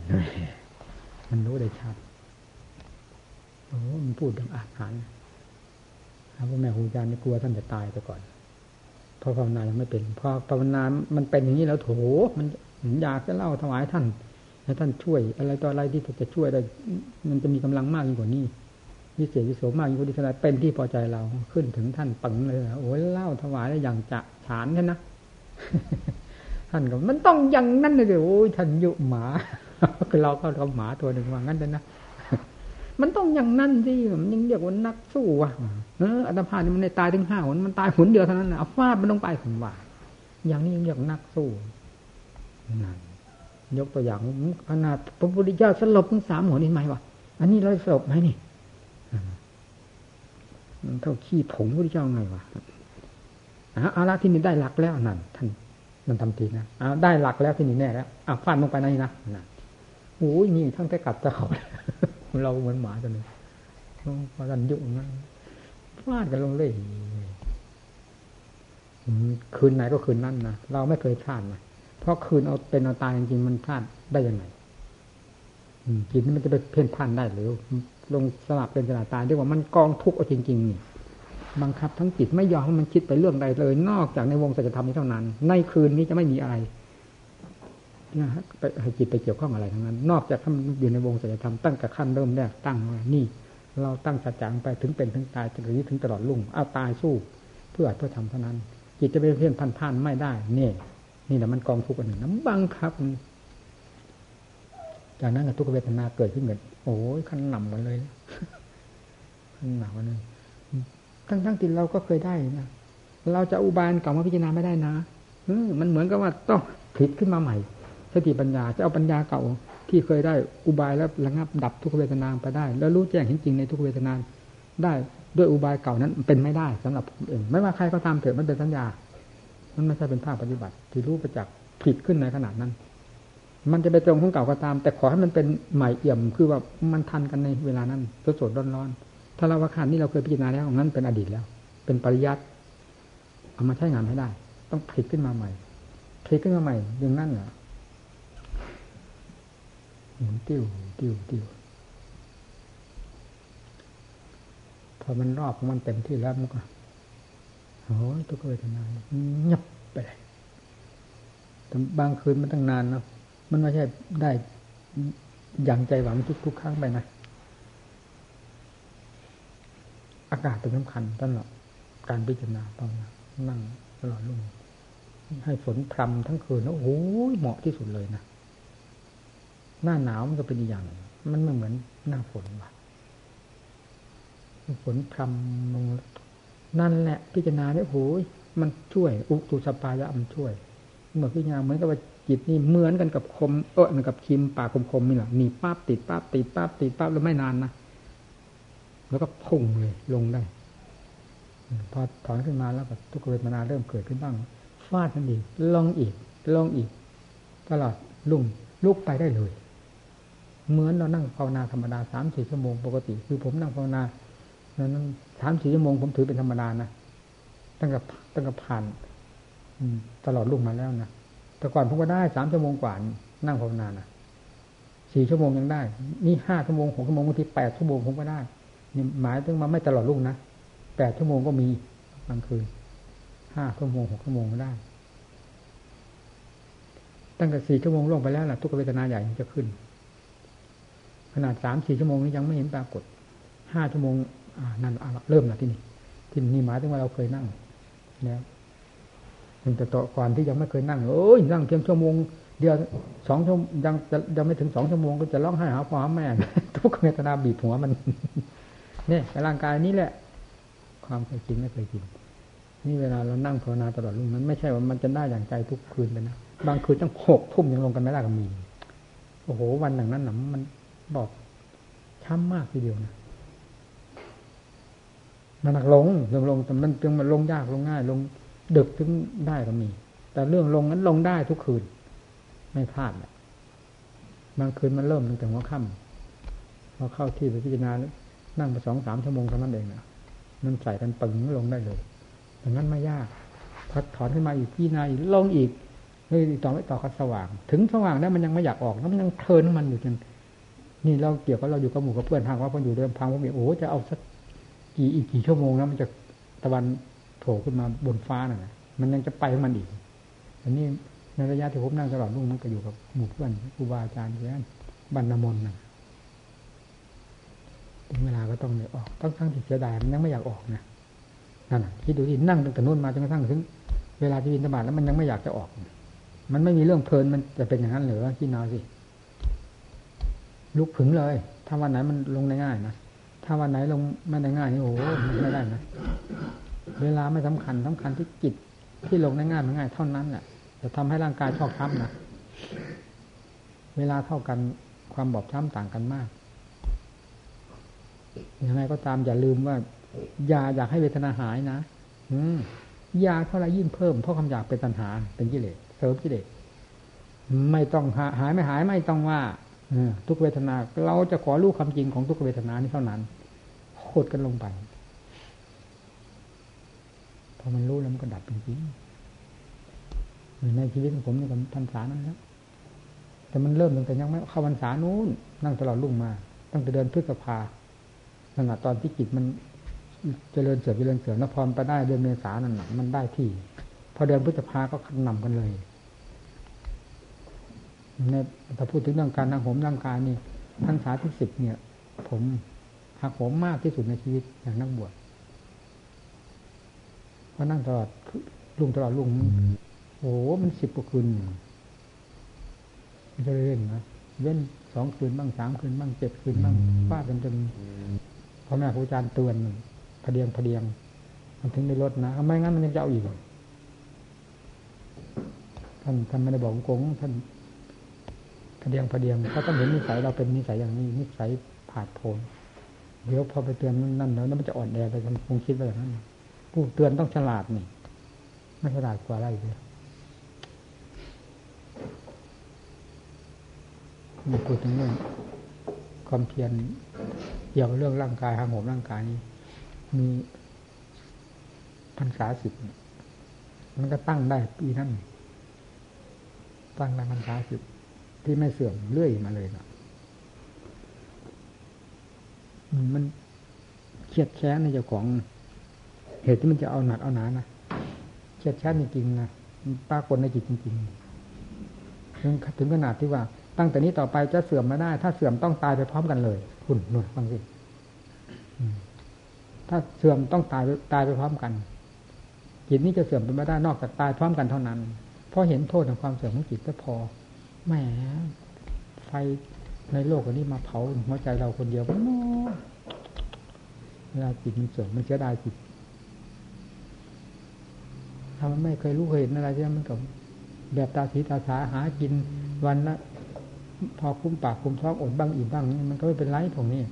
มันรู้ได้ชัดโอ้มันพูดดังอาหารครับว่าแม่ครูอาจารย์นี่กลัวท่านจะตายไปก่อน พอภาวนายังไม่เป็นพอภาวนา มันเป็นอย่างนี้แล้วโถมันอยากจะเล่าถวายท่านให้ท่านช่วย อะไรต่ออะไรที่จะช่วยได้ มันจะมีกำลังมากยิ่งกว่านี้วิเศษวิโสมากยิ่งกว่าที่ขนาดเป็นที่พอใจเราขึ้นถึงท่านปังเลยโอ้ยเล่าถวายได้อย่างจะฉานแค่นะท่านก็มันต้องอย่างนั้นเลยโอ้ยท่านยุหมาคือเราก็เราหมาตัวหนึ่งว่างั้นเลยนะ มันต้องอย่างนั้นสิมันยังเรียกว่านักสู้ว่ะเอออัตภาพนี่มันในตายถึงห้าหนมันตายหนเดียวเท่านั้นนะเอาฟาดมันลงไปผมว่าอย่างนี้ยังเรียกนักสู้นั่นยกตัวอย่างขนาดพระพุทธเจ้าสลบทั้งสามหัวนี่ไหมวะอันนี้เราสลบไหมนี่เท่าขี้ผงพระพุทธเจ้าไงวะอาละที่นี่ได้หลักแล้วนั่นท่านมันทำทีนะเอาได้หลักแล้วที่นี่แน่แล้วอะฟาดลงไปนี่นะนะโอ้ยนี่ทั้งแต่กัดตะเขา เราเหมือนหมาตัวหนึ่งพอกันยุ่งนั้นฟาดกันลงเลยคืนไหนก็คืนนั้นนะเราไม่เคยพลาดนะเพราะคืนเอาเป็นเอาตายจริงมันพลาดได้ยังไงจิตนี่มันจะไปเพ่นพ่านได้หรือ ลงสลับเป็นสลับตายเรียกว่ามันกองทุกข์เอาจริงๆนี่บังคับทั้งจิตไม่ยอมให้มันคิดไปเรื่องใดเลย นอกจากในวงสัจธรรมนี้เท่านั้น ในคืนนี้จะไม่มีอะไร นะไปให้จิตไปเกี่ยวข้องอะไรทั้งนั้น นอกจากทำอยู่ในวงสัจธรรมตั้งแต่ขั้นเริ่มแรกตั้งว่านี่ เราตั้งสัจจังไปถึงเป็นถึงตายถึงนี้ถึงตลอดลุ่งเอาตายสู้เพื่อเพื่อทำเท่านั้น จิตจะไปเพี้ยนพันพ่านไม่ได้เนี่ยนี่แหละมันกองทุกข์อันหนึ่งน้ำบังครับ จากนั้นทุกเวทนาเกิดขึ้นเหมือนโอ้ยขั้นหนำกันเลยขั้นหนำกันเลยทั้งทั้งที่เราก็เคยได้นะเราจะอุบายเก่ามาพิจารณาไม่ได้นะมันเหมือนกับว่าต้องผิดขึ้นมาใหม่ สติปัญญาจะเอาปัญญาเก่าที่เคยได้อุบายแล้วระงับดับทุกเวทนาไปได้ แล้วรู้แจ้งเห็นจริงในทุกเวทนาได้ด้วยอุบายเก่านั้นเป็นไม่ได้สำหรับผมเองไม่ว่าใครก็ตามเถอะมันเป็นสัญญา มันไม่ใช่เป็นภาคปฏิบัติ ที่รู้ประจักษ์ผิดขึ้นในขนาดนั้น มันจะไปตรงของเก่าก็ตาม แต่ขอให้มันเป็นใหม่เอี่ยม คือว่ามันทันกันในเวลานั้นสดสดร้อนร้อนถ้าเราว่าขันนี่เราเคยพิจารณาแล้วนั้นเป็นอดีตแล้ว เป็นปริยัติเอามาใช้งานให้ได้ ต้องผลิตขึ้นมาใหม่ผลิตขึ้นมาใหม่อย่างนั้นเหรอ หมุนติ้วติ้วติ้วพอมันรอบของมันเต็มที่แล้วมันก็โอ้ยตัวเวทนาเงียบไปเลยแต่บางคืนมันตั้งนานนะมันไม่ใช่ได้อย่างใจหวังทุกทุกครั้งไปนะอากาศเป็นสำคัญตลอดการพิจารณาตองนั่งตลอดลุ่งให้ฝนพรำทั้งคืนนะโอ้ยเหมาะที่สุดเลยนะ หน้าหนาวมันก็เป็นอย่าง มันไม่เหมือนหน้าฝนว่ะฝนพรำลงนั่นแหละพิจารณาเนี่ยโอ้ยมันช่วย อุตุสปายะมันช่วยเมื่อพิจารณาเหมือนกับว่าจิตนี่เหมือนกันกับคมเออเหมือนกับคิมปากคมๆนี่แหละนี่ป้าบติดป้าบติดป้าบติดป้าบแล้วไม่นานนะแล้วก็พุ่งเลยลงได้พอถอนขึ้นมาแล้วแบบทุกเวทนาเริ่มเกิดขึ้นบ้างฟาดกันอีกลองอีกลองอีก ตลอดลุ่งลุกไปได้เลย เหมือนเรานั่งภาวนาธรรมดาสามสี่ชั่วโมงปกติ คือผมนั่งภาวนานั้นสามสี่ชั่วโมงผมถือเป็นธรรมดานะตั้งแต่ตั้งแต่ผ่านตลอดลุ่งมาแล้วนะแต่ก่อนผมก็ได้สามชั่วโมงกว่านั่งภาวนานะสี่ชั่วโมงยังได้ นี่ห้าชั่วโมงหกชั่วโมงบางทีแปดชั่วโมงผมก็ได้นี่หมายถึงมาไม่ตลอดลุ่งนะแปดชั่วโมงก็มีบางคืนห้าชั่วโมงหกชั่วโมงก็ได้ ตั้งแต่สี่ชั่วโมงล่วงไปแล้วล่ะทุกเวทนาใหญ่จะขึ้น ขนาดสามสี่ชั่วโมงนี้ยังไม่เห็นปรากฏห้าชั่วโมงนั่นเริ่มละที่นี่ที่นี่หมายถึงว่าเราเคยนั่งแล้วมันจะต่อก่อนที่ยังไม่เคยนั่งโอ้ยนั่งเพียงชั่วโมงเดียวสองชั่วยังจะยังไม่ถึงสองชั่วโมงก็จะร้องไห้หาพ่อหาแม่ทุกเวทนาบีบหัวมันเนี่ยร่างกายนี้แหละ ความเคยกินไม่เคยกินนี่เวลาเรานั่งภาวนาตลอดรุ่งนั้นไม่ใช่ว่ามันจะได้อย่างใจทุกคืนเลยนะบางคืนตั้งหกทุ่มยังลงกันไม่ได้ก็มี โอ้โหวันหนึ่งนั้นหนมัน บอกช้ำมากทีเดียวนะมันหนักลงลงลงแต่มันจึงมันลงยากลงง่าย ลงดึกถึงได้ก็มี แต่เรื่องลงนั้นลงได้ทุกคืน ไม่พลาดบางคืนมันเริ่มตั้งแต่หัวค่ำพอเข้าที่ไปพิจารณานั่งไปสองสามชั่วโมงเท่านั้นเองนะมันใส่กันปึงลงได้เลยอย่างนั้นไม่ยากพอถอนขึ้นมาอีกพี่นายลงอีกเฮ้ยต่อไม่ต่อก็สว่าง ถึงสว่างแล้วมันยังไม่อยากออกแล้วมันยังเทินมันอยู่จน นี่เราเกี่ยวกับเราอยู่กับหมู่กับเพื่อนทางว่าพออยู่เดิมพังว่ามีโอ้จะเอาสักกี่อีกกี่ชั่วโมงแล้วมันจะตะวันโผล่ขึ้นมาบนฟ้าน่ะมันยังจะไปของมันอีก อันนี้ในระยะที่ผมนั่งตลอดรุ่งนั้นก็อยู่กับหมู่เพื่อนครูบาอาจารย์เพื่อนบรรณมนนะถึงเวลาก็ต้องเลยออกต้องทั้งที่เสียดายมันยังไม่อยากออกนะนั่นคิดดูที่นั่งตั้งแต่นู้นมาจนกระทั่งถึง เวลาที่บินธบาตแล้วมันยังไม่อยากจะออก มันไม่มีเรื่องเพลินมันจะเป็นอย่างนั้นหรือที่นาสิ ลุกผึงเลย ถ้าวันไหนมันลงได้ง่ายนะถ้าวันไหนลงไม่ได้ง่ายนี่โอ้ไม่ได้นะเวลาไม่สำคัญสำคัญที่จิตที่ลงได้ง่ายมันง่ายเท่านั้นแหละจะทำให้ร่างกายชอกช้ำนะเวลาเท่ากันความบอบช้ำต่างกันมากยังไงก็ตามอย่าลืมว่าอยาอยากให้เวทนาหายนะอืยาเท่าไรยิ่งเพิ่มเพราะคำอยากเป็นตัณหา เป็นกิเลสเสริมกิเลสไม่ต้องหายไม่หายไม่ต้องว่า ทุกเวทนา เราจะขอรู้ความจริงของทุกเวทนานี้เท่านั้นโคตรกันลงไปพอมันรู้แล้วมันก็ดับจริงๆในชีวิตของผมนี่ก็พรรษานั้นแล้วแต่มันเริ่มตั้งแต่ยังไม่เข้าพรรษานู้นนั่งตลอดรุ่งมา ตั้งแต่เดินพฤษภาขณะตอนที่จิตมันเจริญเสือเจริญเสือนพรไปได้เดือนเมษานั่นมันได้ที่ พอเดือนพฤษภาก็นำกันเลย ในถ้าพูดถึงเรื่องการนั่งผมร่างกายนี่พรรษาที่สิบเนี่ย ผมหักผมมากที่สุดในชีวิตอย่างนักบวชเพราะนั่งตลอดลุงตลอดลุงโอ้มันสิบกว่าคืนไม่ใช่เล่นนะเว้นสองคืนบ้างสามคืนบ้างเจ็ดคืนบ้างฟาดกันจนพ่อแม่ครูอาจารย์เตือนพเดียงพเดียง มันถึงในรถนะไม่งั้นมันยังจะเอาอีกท่านท่านไม่ได้บอกโกงท่าน เดียงพเดียงเขาต้องเห็นนิสัยเราเป็นนิสัยอย่างนี้ นิสัยผาดโผนเดี๋ยวพอไปเตือนนั่นแล้วมันจะอ่อนแอไปคงคิดไปอย่างนั้นผู้เตือนต้องฉลาดนี่ไม่ฉลาดกว่าอะไรเลยมีพูดถึงเรื่องความเพียรเกี่ยวกับเรื่องร่างกายหางโหมร่างกายนี้มีพรรษาสิบมันก็ตั้งได้ปีนั้นตั้งได้พรรษาสิบ ที่ไม่เสื่อมเรื่อยมาเลยนะมันเครียดแค้นในเจ้าของ เหตุที่มันจะเอาหนักเอาหนานะเครียดแค้นจริงๆนะปรากฏในจิตจริงๆถึงถึงขนาดที่ว่า ตั้งแต่นี้ต่อไปจะเสื่อมไม่ได้ ถ้าเสื่อมต้องตายไปพร้อมกันเลยคุณหน่วยฟังสิถ้าเสื่อมต้องตายตายไปพร้อมกัน จิตนี้จะเสื่อมไปไม่ได้นอกจากตายพร้อมกันเท่านั้นเพราะเห็นโทษของความเสื่อมของจิตก็พอ แหมไฟในโลกอันนี้มาเผาหัวใจเราคนเดียวมันเวลาจิตมันเสื่อมมันเสียดายจิตถ้ามันไม่เคยรู้เคยเห็นอะไรใช่ไหมมันกับแบบตาสีตาสาหากินวันละพอคุ้มปากคุ้มท้องอดบ้างอิ่มบ้างมันก็ไม่เป็นไรพวกนี้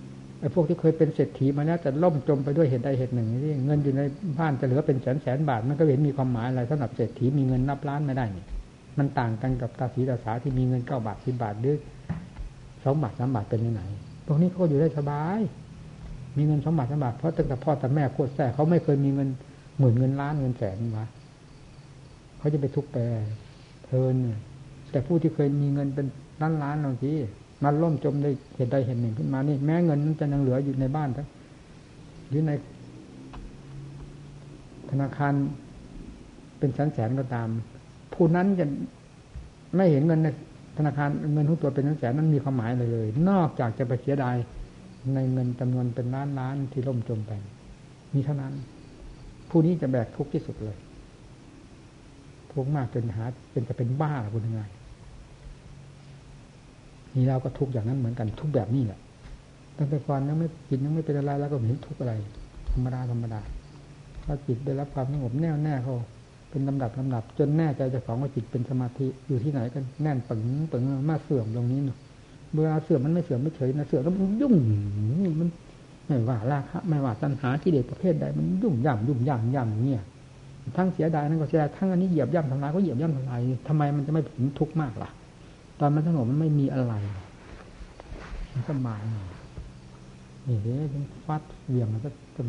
ไอ้พวกที่เคยเป็นเศรษฐีมาแล้วแต่ล่มจมไปด้วยเหตุใดเหตุหนึ่งนี่เงินอยู่ในบ้านจะเหลือเป็นแสนแสนบาท มันก็เห็นมีความหมายอะไรสำหรับเศรษฐีมีเงินนับล้านไม่ได้นี่ มันต่างกันกับตาสีตาสาที่มีเงินเก้าบาทสิบบาทหรือสองบาทสามบาทเป็นยังไงพวกนี้เขาอยู่ได้สบาย มีเงินสองบาทสามบาทเพราะตั้งแต่พ่อแต่แม่โคตรแส่เขาไม่เคยมีเงินหมื่นเงินล้านเงินแสนวะเขาจะไปทุกข์ไปเพลินแต่ผู้ที่เคยมีเงินเป็นล้านล้านบางทีมันล่มจมได้เหตุใดเหตุหนึ่งขึ้นมานี่ แม้เงินนั้นจะยังเหลืออยู่ในบ้านทั้งหรือในธนาคารเป็นแสนแสนก็ตาม ผู้นั้นจะไม่เห็นเงินในธนาคารเงินทุกตัวเป็นแสนนั้นมีความหมายเลยเลย นอกจากจะไปเสียดายในเงินจำนวนเป็นล้านล้านที่ล่มจมไปมีเท่านั้น ผู้นี้จะแบกทุกข์ที่สุดเลยทุกข์มากจนหา เป็นจะเป็นบ้าหรือคุณยังไงนี่เราก็ทุกข์อย่างนั้นเหมือนกันทุกแบบนี้แหละตั้งแต่ก่อนยังไม่จิตยังไม่เป็นอะไรแล้วก็เห็นทุกข์อะไร ธรรมดาธรรมดาพอจิตได้รับความสงบแน่วแน่เขา เป็นลำดับลำดับ จนแน่ใจจะของว่าจิตเป็นสมาธิอยู่ที่ไหนกันแน่นปึงปึงมาเสื่อมตรงนี้เนาะเวลาเสื่อมมันไม่เสื่อมไม่เฉยนะเสื่อมแล้วมันยุ่งมันไม่ว่าราคะไม่ว่าตัณหาที่เด็กประเภทใดมันยุ่งย่ำยุ่งย่ำย่ำเนี่ยทั้งเสียดายนั่นก็เสียดายทั้งอันนี้เหยียบย่ำทำลายก็เหยียบย่ำทำลายทำไมมันจะไม่ถึงทุกข์มากล่ะ ตอนมันสงบมันไม่มีอะไรมันสบายนี่เด้ฟัดเหวี่ยงมันก็จน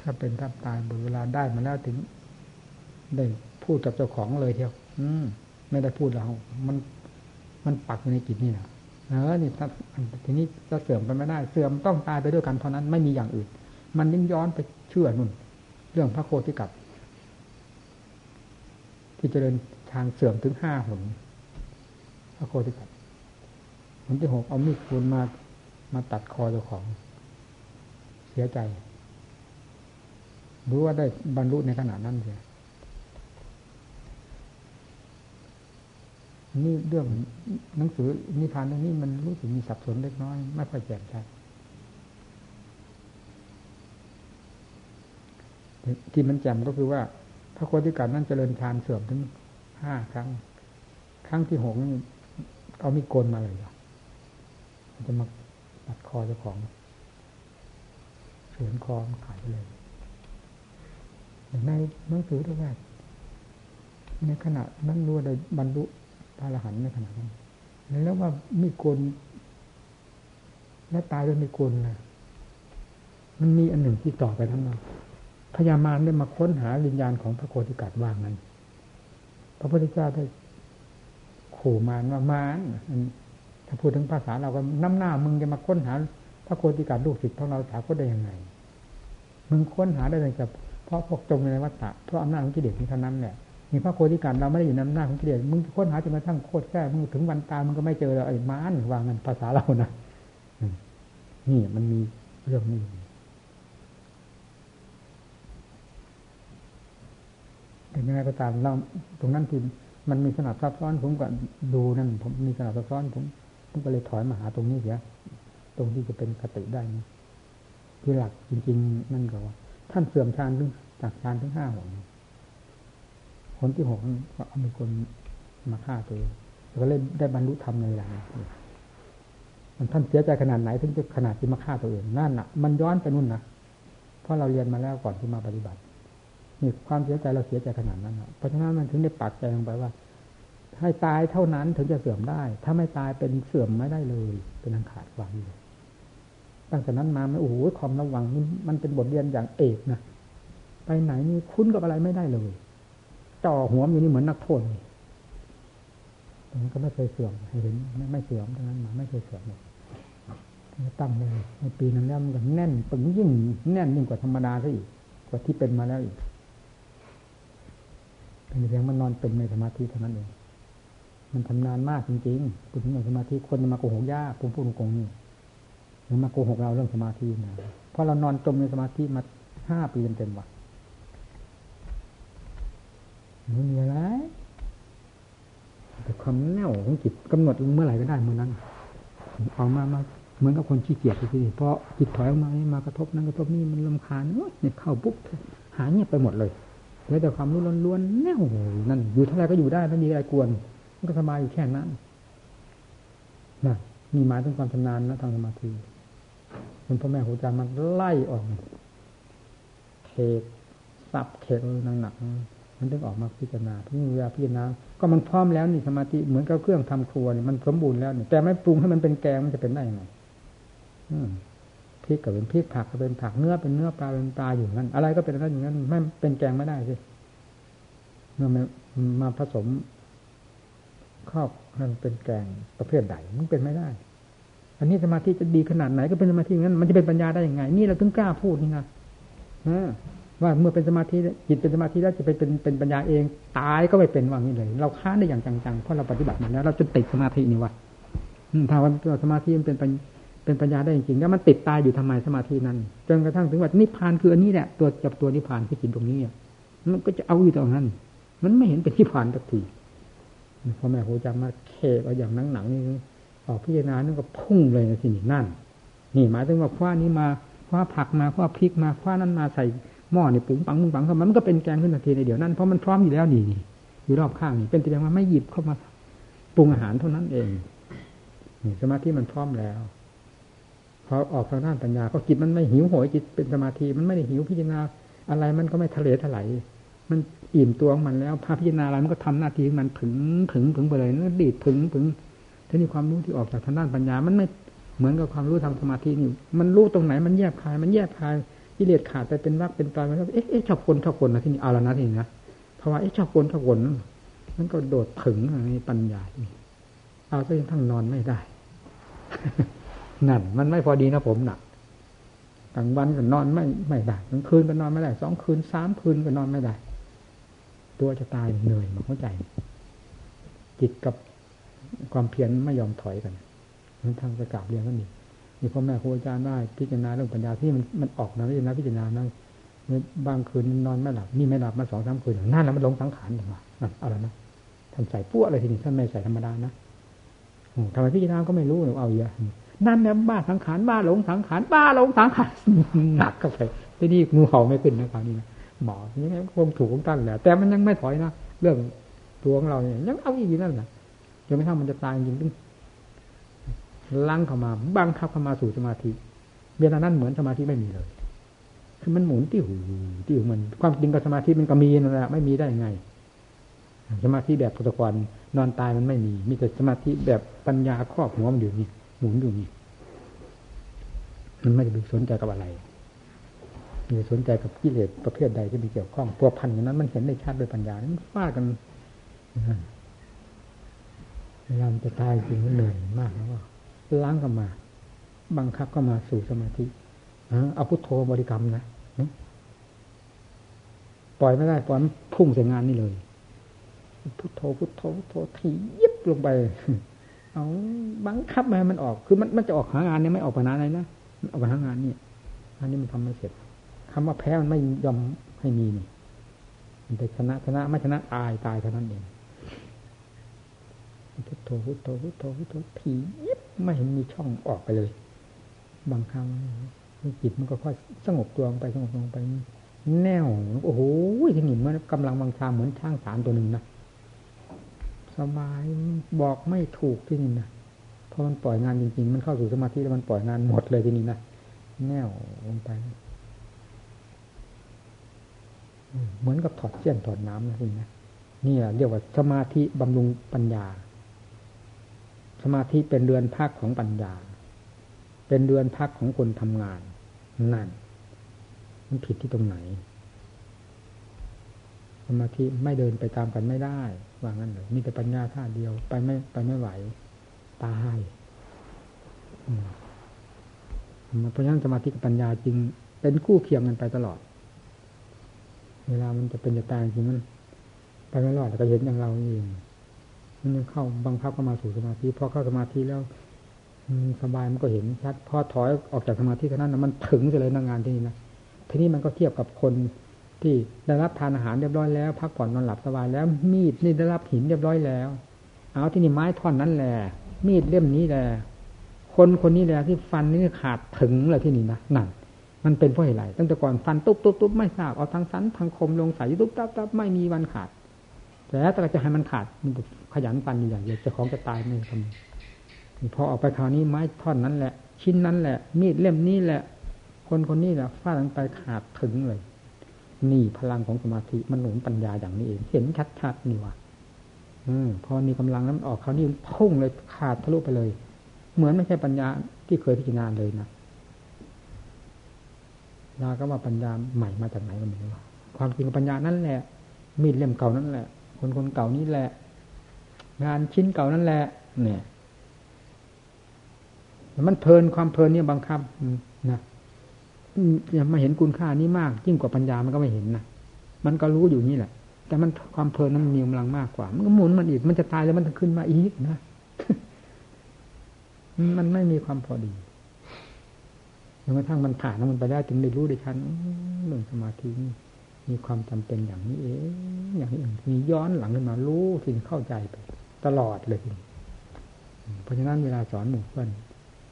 ถ้าเป็นทับตายเวลาได้มาแล้วถึง ได้พูดกับเจ้าของเลยเที่ยวอืม ไม่ได้พูดเรา มันมันปักอยู่ในจิตนี่นะเออนี่ถ้าทีนี้จะเสื่อมไปไม่ได้ เสื่อมต้องตายไปด้วยกันเท่านั้นไม่มีอย่างอื่น มันยิ่งย้อนไปเชื่อนุ่น เรื่องพระโคติกับ ที่เจริญทางเสื่อมถึงห้าหนพระโคติกัดผลที่หกเอามีดคูนมามาตัดคอเจ้าของ เสียใจ รู้ว่าได้บรรลุในขณะนั้นเลย นี่เรื่องหนังสือนิทานเรื่องนี้มันรู้สึกมีสับสนเล็กน้อย ไม่ค่อยแจ่มชัดที่มันแจ่มก็คือว่า พระโคติการนั้นเจริญฌานเสื่อมถึงห้าครั้ง ครั้งที่หกเอามีโกนมาเลยจะมาตัดคอเจ้าของเฉือนคอมันขายไปเลยในหนังสือด้วยว่าในขณะนั้นรู้ได้บรรลุ พระอรหันต์ในขณะนั้นแล้วว่ามีโกนแล้วตายด้วยมีโกนนะมันมีอันหนึ่งที่ต่อไปทั้งนั้นพญามารได้มาค้นหาวิญญาณของพระโคติกัดว่างนั้น พระพุทธเจ้าได้ขู่มารว่ามารถ้าพูดถึงภาษาเราก็น้ำหน้ามึงจะมาค้นหา พระโคติการลูกศิษย์ของเราถาก็ได้ยังไง มึงค้นหาได้เลยกับเพราะพวกจงในวัฏฏะเพราะอำนาจของกิเลสนี้เท่านั้นแหละ มีพระโคติการเราไม่ได้อยู่ในอำนาจของกิเลสมึงค้นหาจนกระทั่งโคตรแท้มึงถึงวันตายมึงก็ไม่เจอเลยไอ้มารวางเงินภาษาเรานะนี่มันมีเรื่องนี้แต่ยังไงก็ตามเราตรงนั้นที่มันมีขนาดซับซ้อนผมก็ดูนั่นผมมีขนาดซับซ้อนผมผมก็เลยถอยมาหาตรงนี้เสียตรงที่จะเป็นคติได้นี่คือหลักจริง ๆ นั่นก็ว่า ท่านเสื่อมฌานถึงจากฌานถึงห้าหน คนที่หกก็เอามีคนมาฆ่าตัวเองก็เลยได้บรรลุธรรมในหลังมันท่านเสียใจขนาดไหนถึงจะขนาดที่มาฆ่าตัวเองนั่นน่ะ มันย้อนไปนู่นนะเพราะเราเรียนมาแล้วก่อนที่มาปฏิบัตินี่ความเสียใจเราเสียใจขนาดนั้นเพราะฉะนั้นมันถึงได้ปักใจลงไปว่า ให้ตายเท่านั้นถึงจะเสื่อมได้ ถ้าไม่ตายเป็นเสื่อมไม่ได้เลย เป็นอันขาดวางเลยตั้งแต่นั้นมาไม่โอ้โหความระวังนี่มันเป็นบทเรียนอย่างเอกนะไปไหนนี่คุ้นกับอะไรไม่ได้เลย จ่อหัวอยู่นี่เหมือนนักโทษมันก็ไม่เคยเสื่อมให้เห็นไม่เสื่อมทั้งนั้นมาไม่เคยเสื่อมเลยตั้งเลยในปีนั้นแล้วมันก็แน่นปึงยิ่งแน่นยิ่งกว่าธรรมดาซะอีกกว่าที่เป็นมาแล้วอีกเป็นเพียงมันนอนเป็นในสมาธิเท่านั้นเองมันทำนานมากจริงๆคุณในสมาธิคนมาโกหกยากผมพูดตรงนี่หรือมาโกหกเราเรื่องสมาธินะเพราะเรานอนจมในสมาธิมาห้าปีเต็มๆวัน ไม่มีอะไร แต่ความแน่วของจิตกำหนดเมื่อไหร่ก็ได้เมื่อนั้นเอามามาเหมือนกับคนขี้เกียจทีนี้เพราะจิตถอยออกมามากระทบนั้นกระทบนี่มันลำคาญเนี่ยเข้าปุ๊บหายเงียบไปหมดเลยเหลือแต่ความรู้ล้วนๆแน่วนั่นอยู่เท่าไรก็อยู่ได้ไม่มีอะไรกวนมันก็สบายอยู่แค่นั้นนะมีหมายถึงความชำนาญนะทางสมาธิเป็นพ่อแม่ครูอาจารย์มันไล่ออกเขกสับเขกหนักๆ มันถึงออกมาพิจารณาพิจารณาพิจารณา ก็มันพร้อมแล้วนี่สมาธิเหมือนกับเครื่องทำครัวนี่มันสมบูรณ์แล้วนี่แต่ไม่ปรุงให้มันเป็นแกงมันจะเป็นได้ยังไงพริกก็เป็นพริกผักก็เป็นผักเนื้อเป็นเนื้อปลาเป็นปลาอยู่นั้นอะไรก็เป็นอะไรอย่างนั้นไม่เป็นแกงไม่ได้สิเมื่อมาผสมครอบมันเป็นแกงประเภทใดมันเป็นไม่ได้ อันนี้สมาธิจะดีขนาดไหนก็เป็นสมาธิงั้น มันจะเป็นปัญญาได้ยังไง นี่เราถึงกล้าพูดนี่นะ ว่าเมื่อเป็นสมาธิจิตเป็นสมาธิแล้วจะไปเป็นเป็นปัญญาเองตายก็ไม่เป็นว่างี้เลย เราค้านได้อย่างจังๆเพราะเราปฏิบัติมาแล้ว เราจนติดสมาธินี่วะถ้าวันสมาธิมันเป็นเป็นปัญญาได้จริงๆแล้วมันติดตายอยู่ทำไมสมาธินั้นจนกระทั่งถึงว่านิพพานคืออันนี้แหละตัวจับตัวนิพพานคือจิตตรงนี้มันก็จะเอาอยู่ตรงนั้น มันไม่เห็นเป็นนิพพานสักทีพ่อแม่ครูจำมาเคเอาอย่างหนังหนังนี่ออกพิจารณานั่นก็พุ่งเลยนะทีนี้นั่น นี่หมายถึงว่าคว้านี้มาคว้าผักมาคว้าพริกมาคว้านั้นมาใส่ หม้อนี่ปุ๋งปังปุงปังเข้ามามันก็เป็นแกงขึ้นทันทีในเดี๋ยวนั้นเพราะมันพร้อมอยู่แล้วนี่อยู่รอบข้างนี่เป็นแต่เพียงว่าไม่หยิบเข้ามาปรุงอาหารเท่านั้นเองนี่สมาธิมันพร้อมแล้วพอออกทางด้านปัญญาก็จิตมันไม่หิวโหยจิตเป็นสมาธิมันไม่ได้หิวพิจารณาอะไรมันก็ไม่ทะเลถลายมันอิ่มตัวของมันแล้วพาพิจารณาอะไรมันก็ทำหน้าที่มันถึงถึงถึงไปเลยนั่นดีดถึงถึงทีนี้ความรู้ที่ออกจากทางด้านปัญญา มันไม่เหมือนกับความรู้ทางสมาธินี่มันรู้ตรงไหนมันแยบคาย มันแยบคาย กิเลสขาดไปเป็นรักเป็นตายมันก็เอ๊ะชอบคนชอบคนนะที่นี่เอาละนะทีนี้นะเพราว่าเอ๊ะชอบคนชอบคนมันก็โดดถึงในปัญญาที่เอาซะยังทั้งนอนไม่ได้นั่นมันไม่พอดีนะผมหนักกลางวันก็นอนไม่ไม่ได้กลางคืนก็นอนไม่ได้สองคืนสามคืนก็นอนไม่ได้ ตัวจะตายเหนื่อยมาเข้าใจ จิตกับความเพียรไม่ยอมถอยกันมันทางประกาศเรียนก็มี มีพ่อแม่ครูอาจารย์ได้พิจารณาเรื่องปัญญาที่มันมันออกนะพิจารณาพิจารณานั่งบางคืนนอนไม่หลับนี่ไม่หลับมาสองสามคืนนั่นแล้วมันลงสังขารอย่างว่าอะไรนะท่านใส่ปั้วอะไรทีนี้ท่านไม่ใส่ธรรมดานะทำไมพิจารณาก็ไม่รู้เอาเยอะนั่นแหละบ้าสังขารบ้าหลงสังขารบ้าหลงสังขารหนักก็ไปที่นี่งูเห่าไม่ขึ้นนะคราวนี้นะหมอยังไงคงถูกของตั้งแหละแต่มันยังไม่ถอยนะเรื่องตัวของเราเนี่ยยังเอาอีกนั่นแหละจนไม่ทำมันจะตายจริง ลังเข้ามาบังคับเข้ามาสู่สมาธิเวลานั้นเหมือนสมาธิไม่มีเลย คือมันหมุนที่หูที่หูมัน ความจริงกับสมาธิมันก็มีนั่นแหละไม่มีได้ยังไง สมาธิแบบพุทธกรนอนตายมันไม่มี มีแต่สมาธิแบบปัญญาครอบหัวมันอยู่นี่หมุนอยู่นี่มันไม่ได้สนใจกับอะไรมีสนใจกับกิเลสประเภทใดที่มีเกี่ยวข้องตัวพันอย่างนั้น มันเห็นได้ชัดโดยปัญญามันฟาดกันเวลามจะตายจริงมันเหนื่อยมากแล้ว ล้างกันมา บังคับก็มาสู่สมาธิเอาพุทโธบริกรรมนะปล่อยไม่ได้ปล่อยพุ่งใส่งานนี่เลย พุทโธพุทโธพุทโธทียิบลงไป เอาบังคับมามันออก คือมันมันจะออกหางานเนี่ยไม่ออกปัญหาอะไรนะมันออกปัญหางานนี่อันนี้มันทำไม่เสร็จคำว่าแพ้มันไม่ยอมให้มีนี่มันจะชนะชนะไม่ชนะตายตายเท่านั้นเอง พุทโธพุทโธพุทโธพุทโธผียิบไม่เห็นมีช่องออกไปเลย บางครั้งจิตมันก็ค่อยสงบตัวลงไปสงบลงไป แน่วโอ้โหที่นี่มันกำลังวังชาเหมือนช่างสารตัวหนึ่งนะสบายบอกไม่ถูกที่นี่นะพอมันปล่อยงานจริงๆ มันเข้าสู่สมาธิแล้วมันปล่อยงานหมดเลยที่นี่นะแน่วลงไปเหมือนกับถอดเสี้ยนถอดน้ำนะคุณนะนี่เรียกว่าสมาธิบำรุงปัญญา มาธิเป็นเรือนพักของปัญญา เป็นเรือนพักของคนทำงาน นั่น มันผิดที่ตรงไหน สมาธิไม่เดินไปตามกันไม่ได้ว่างั้นเลยมีแต่ปัญญาท่าเดียวไปไม่ไปไม่ไหว ตายเพราะฉะนั้นสมาธิกับปัญญาจริง เป็นคู่เคียงกันไปตลอด เวลามันจะเป็นจะตายจริงมันไปไม่รอดแต่ก็เห็นอย่างเราเอง มันเข้าบังคับเข้ามาสู่สมาธิพอเข้าสมาธิแล้วสบายมันก็เห็นชัดพอถอยออกจากสมาธิเท่านั้นนะมันถึงเลยนงานที่นี่นะทีนี้มันก็เทียบกับคนที่ได้รับทานอาหารเรียบร้อยแล้วพักผ่อนนอนหลับสบายแล้ว มีดนี่ได้รับหินเรียบร้อยแล้ว เอาที่นี่ไม้ท่อนนั้นแหละมีดเล่มนี้แหละคนคนนี้แหละที่ฟันนี่ขาดถึงเลยที่นี่นะนั่นมันเป็นเพราะอะไรตั้งแต่ก่อนฟันตุ๊บตุ๊บตุ๊บไม่ทราบเอาทางสันทางคมลงใส่ตุ๊บตับตับไม่มีวันขาด แต่ถ้าจะให้มันขาดมันขยันฟันอย่างเดียวจะของจะตายไม่ทำพอออกไปคราวนี้ไม้ท่อนนั้นแหละ ชิ้นนั้นแหละ มีดเล่มนี้แหละ คนคนนี้แหละฟาดลงไปขาดถึงเลย นี่พลังของสมาธิมันหนุนปัญญาอย่างนี้เอง เห็นชัดๆนี่ว่ะอืมพอมีกำลังนั้นออกคราวนี้พุ่งเลยขาดทะลุไปเลย เหมือนไม่ใช่ปัญญาที่เคยพิจารณาเลยนะยาก็ว่าปัญญาใหม่มาจากไหนก็ไม่รู้ความจริงปัญญานั่นแหละมีดเล่มเก่านั่นแหละ คนคนเก่านี่แหละ งานชิ้นเก่านั่นแหละ เนี่ยมันเพลินความเพลินเนี่ยบังคับนะย่ามาเห็นคุณค่านี้มาก ยิ่งกว่าปัญญามันก็ไม่เห็นนะมันก็รู้อยู่นี่แหละ แต่มันความเพลินนั้นมีกำลังมากกว่า มันก็หมุนมันอีก มันจะตายแล้วมันจะขึ้นมาอีกนะมันไม่มีความพอดีจนกระทั่งมันผ่านแล้วมันไปได้จึงได้รู้ได้ชันเรื่องสมาธินี่ มีความจำเป็นอย่างนี้เองอย่างนี้เองมีย้อนหลังขึ้นมารู้สิ่งเข้าใจไป ตลอดเลยเพราะฉะนั้นเวลาสอนหมู่เพื่อน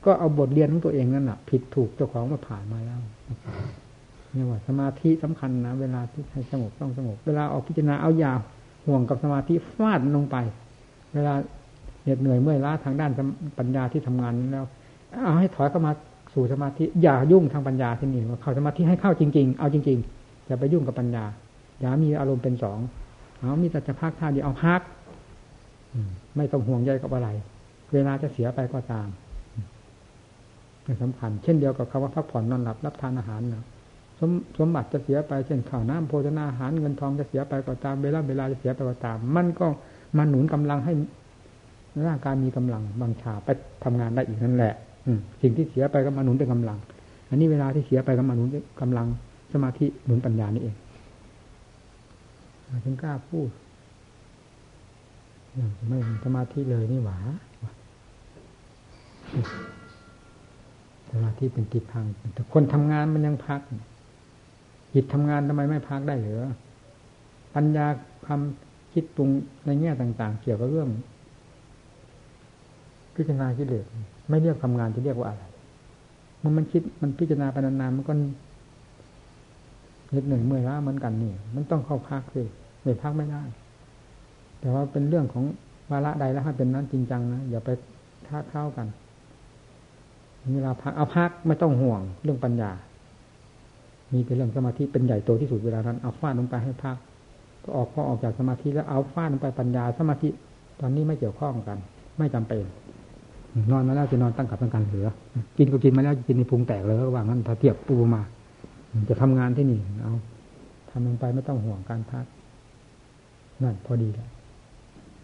ก็เอาบทเรียนของตัวเองนั่นแหะผิดถูกเจ้าของมาผ่านมาแล้วนี่ว่าสมาธิสำคัญนะเวลาที่ให้สงบต้องสงบเวลาออกพิจารณาเอายาวห่วงกับสมาธิฟาดลงไป เวลาเหน็ดเหนื่อยเมื่อยล้าทางด้านปัญญาที่ทำงานแล้วเอาให้ถอยเข้ามาสู่สมาธิอย่ายุ่งทางปัญญาที่นี่ว่าเข้าสมาธิให้เข้าจริง ๆ เอาจริง ๆ อย่าไปยุ่งกับปัญญา อย่ามีอารมณ์เป็นสองเอามีแต่จะพักท่าเดียวเอาพักไม่ต้องห่วงใยกับอะไร เวลาจะเสียไปก็ตามสำคัญ เช่นเดียวกับคำว่าพักผ่อนนอนหลับรับทานอาหารนะสมสมบัติจะเสียไปเช่นข้าวน้ำโภชนาอาหารเงินทองจะเสียไปก็ตามเวลาเวลาจะเสียไปก็ตาม มันก็มาหนุนกำลังให้ร่างกายมีกำลังบางชาไปทำงานได้อีกนั่นแหละสิ่งที่เสียไปก็มาหนุนเป็นกำลัง อันนี้เวลาที่เสียไปก็มาหนุนกำลัง สมาธิหนุนปัญญานี่เองถึงกล้าพูดไม่สมาธิเลยนี่หว่าสมาธิเป็นติดพังแต่คนทำงานมันยังพักจิตทำงานทำไมไม่พักได้เหรอปัญญาความคิดปรุงในแง่ต่าง ๆ เกี่ยวกับเรื่องพิจารณาคิดเลยไม่เรียกทำงานจะเรียกว่าอะไรมันมันคิดมันพิจารณาไปนานๆมันก็ เหน็ดเหนื่อยเมื่อยล้าเหมือนกันนี่ มันต้องเข้าพักเลยไม่พักไม่ได้ แต่ว่าเป็นเรื่องของวาระใดแล้วให้เป็นนั้นจริงจังนะอย่าไปท้าเข้ากันเวลาพักเอาพักไม่ต้องห่วงเรื่องปัญญา มีเป็นเรื่องสมาธิเป็นใหญ่โตที่สุดเวลานั้นเอาฟาดลงไปให้พักก็ออกพอออกจากสมาธิแล้วเอาฟาดลงไปปัญญา สมาธิตอนนี้ไม่เกี่ยวข้องกัน ไม่จำเป็นนอนมาแล้วจะนอนตั้งกับตั้งการเหลือ กินก็กินมาแล้วกินในพุงแตกเลยระหว่างนั้นถ้าเทียบปูมา จะทำงานที่นี่เอาทำลงไปไม่ต้องห่วงการพักนั่นพอดีแล้ว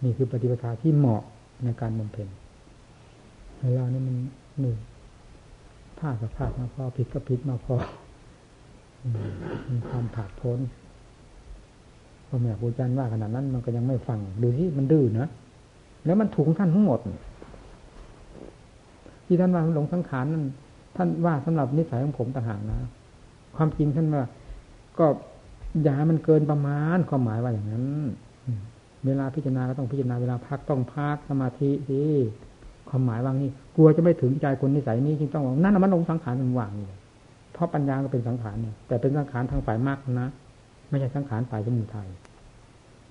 นี่คือปฏิปทาที่เหมาะในการบำเพ็ญเวลานี้มันหนึ่งพลาดก็พลาดมาพอผิดก็ผิดมาพอมีความผาดพ้นพ่อแม่ครูอาจารย์ว่าขนาดนั้น มันก็ยังไม่ฟังดูที่มันดื้อนะแล้วมันถูกท่านทั้งหมด ที่ท่านว่าหลงสังขารนั่นท่านว่าสำหรับนิสัยของผมต่างหากนะ ความจริงท่านว่า ก็อย่ามันเกินประมาณความหมายว่าอย่างนั้น เวลาพิจารณาก็ต้องพิจารณาเวลาพักต้องพักสมาธิสิความหมายว่างนี้กลัวจะไม่ถึงใจคนนิสัยนี้จึงต้องนั่นมันลงสังขารมันว่างนี่เพราะปัญญาก็เป็นสังขารเนี่ยแต่เป็นสังขารทางฝ่ายมากนะ ไม่ใช่สังขารฝ่ายสมุทัย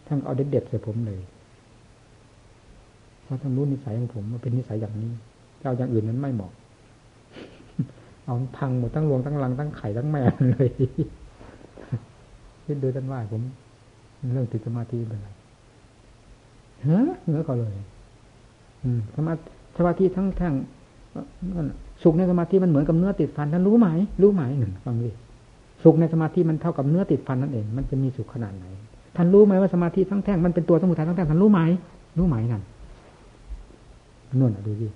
ท่านเอาเด็ดๆใส่ผมเลยเพราะท่านรู้นิสัยของผมว่าเป็นนิสัยอย่างนี้เจ้าอย่างอื่นนั้นไม่เหมาะ เอาพังหมดทั้งรวงทั้งรังทั้งไข่ทั้งแม่เลยคิดดูท่านว่าผม เรื่องติดสมาธิเป็นไรเฮ้อเหนือเขาเลย อืมสมาสมาธิทั้งแท่งสุขในสมาธิมันเหมือนกับเนื้อติดฟันท่านรู้ไหมรู้ไหมหนึ่งฟังดิสุขในสมาธิมันเท่ากับเนื้อติดฟันนั่นเอง มันจะมีสุขขนาดไหนท่านรู้ไหมว่าสมาธิทั้งแท่งมันเป็นตัวสมุทัยทั้งแท่งท่านรู้ไหมรู้ไหมนั่นนวลดูดิ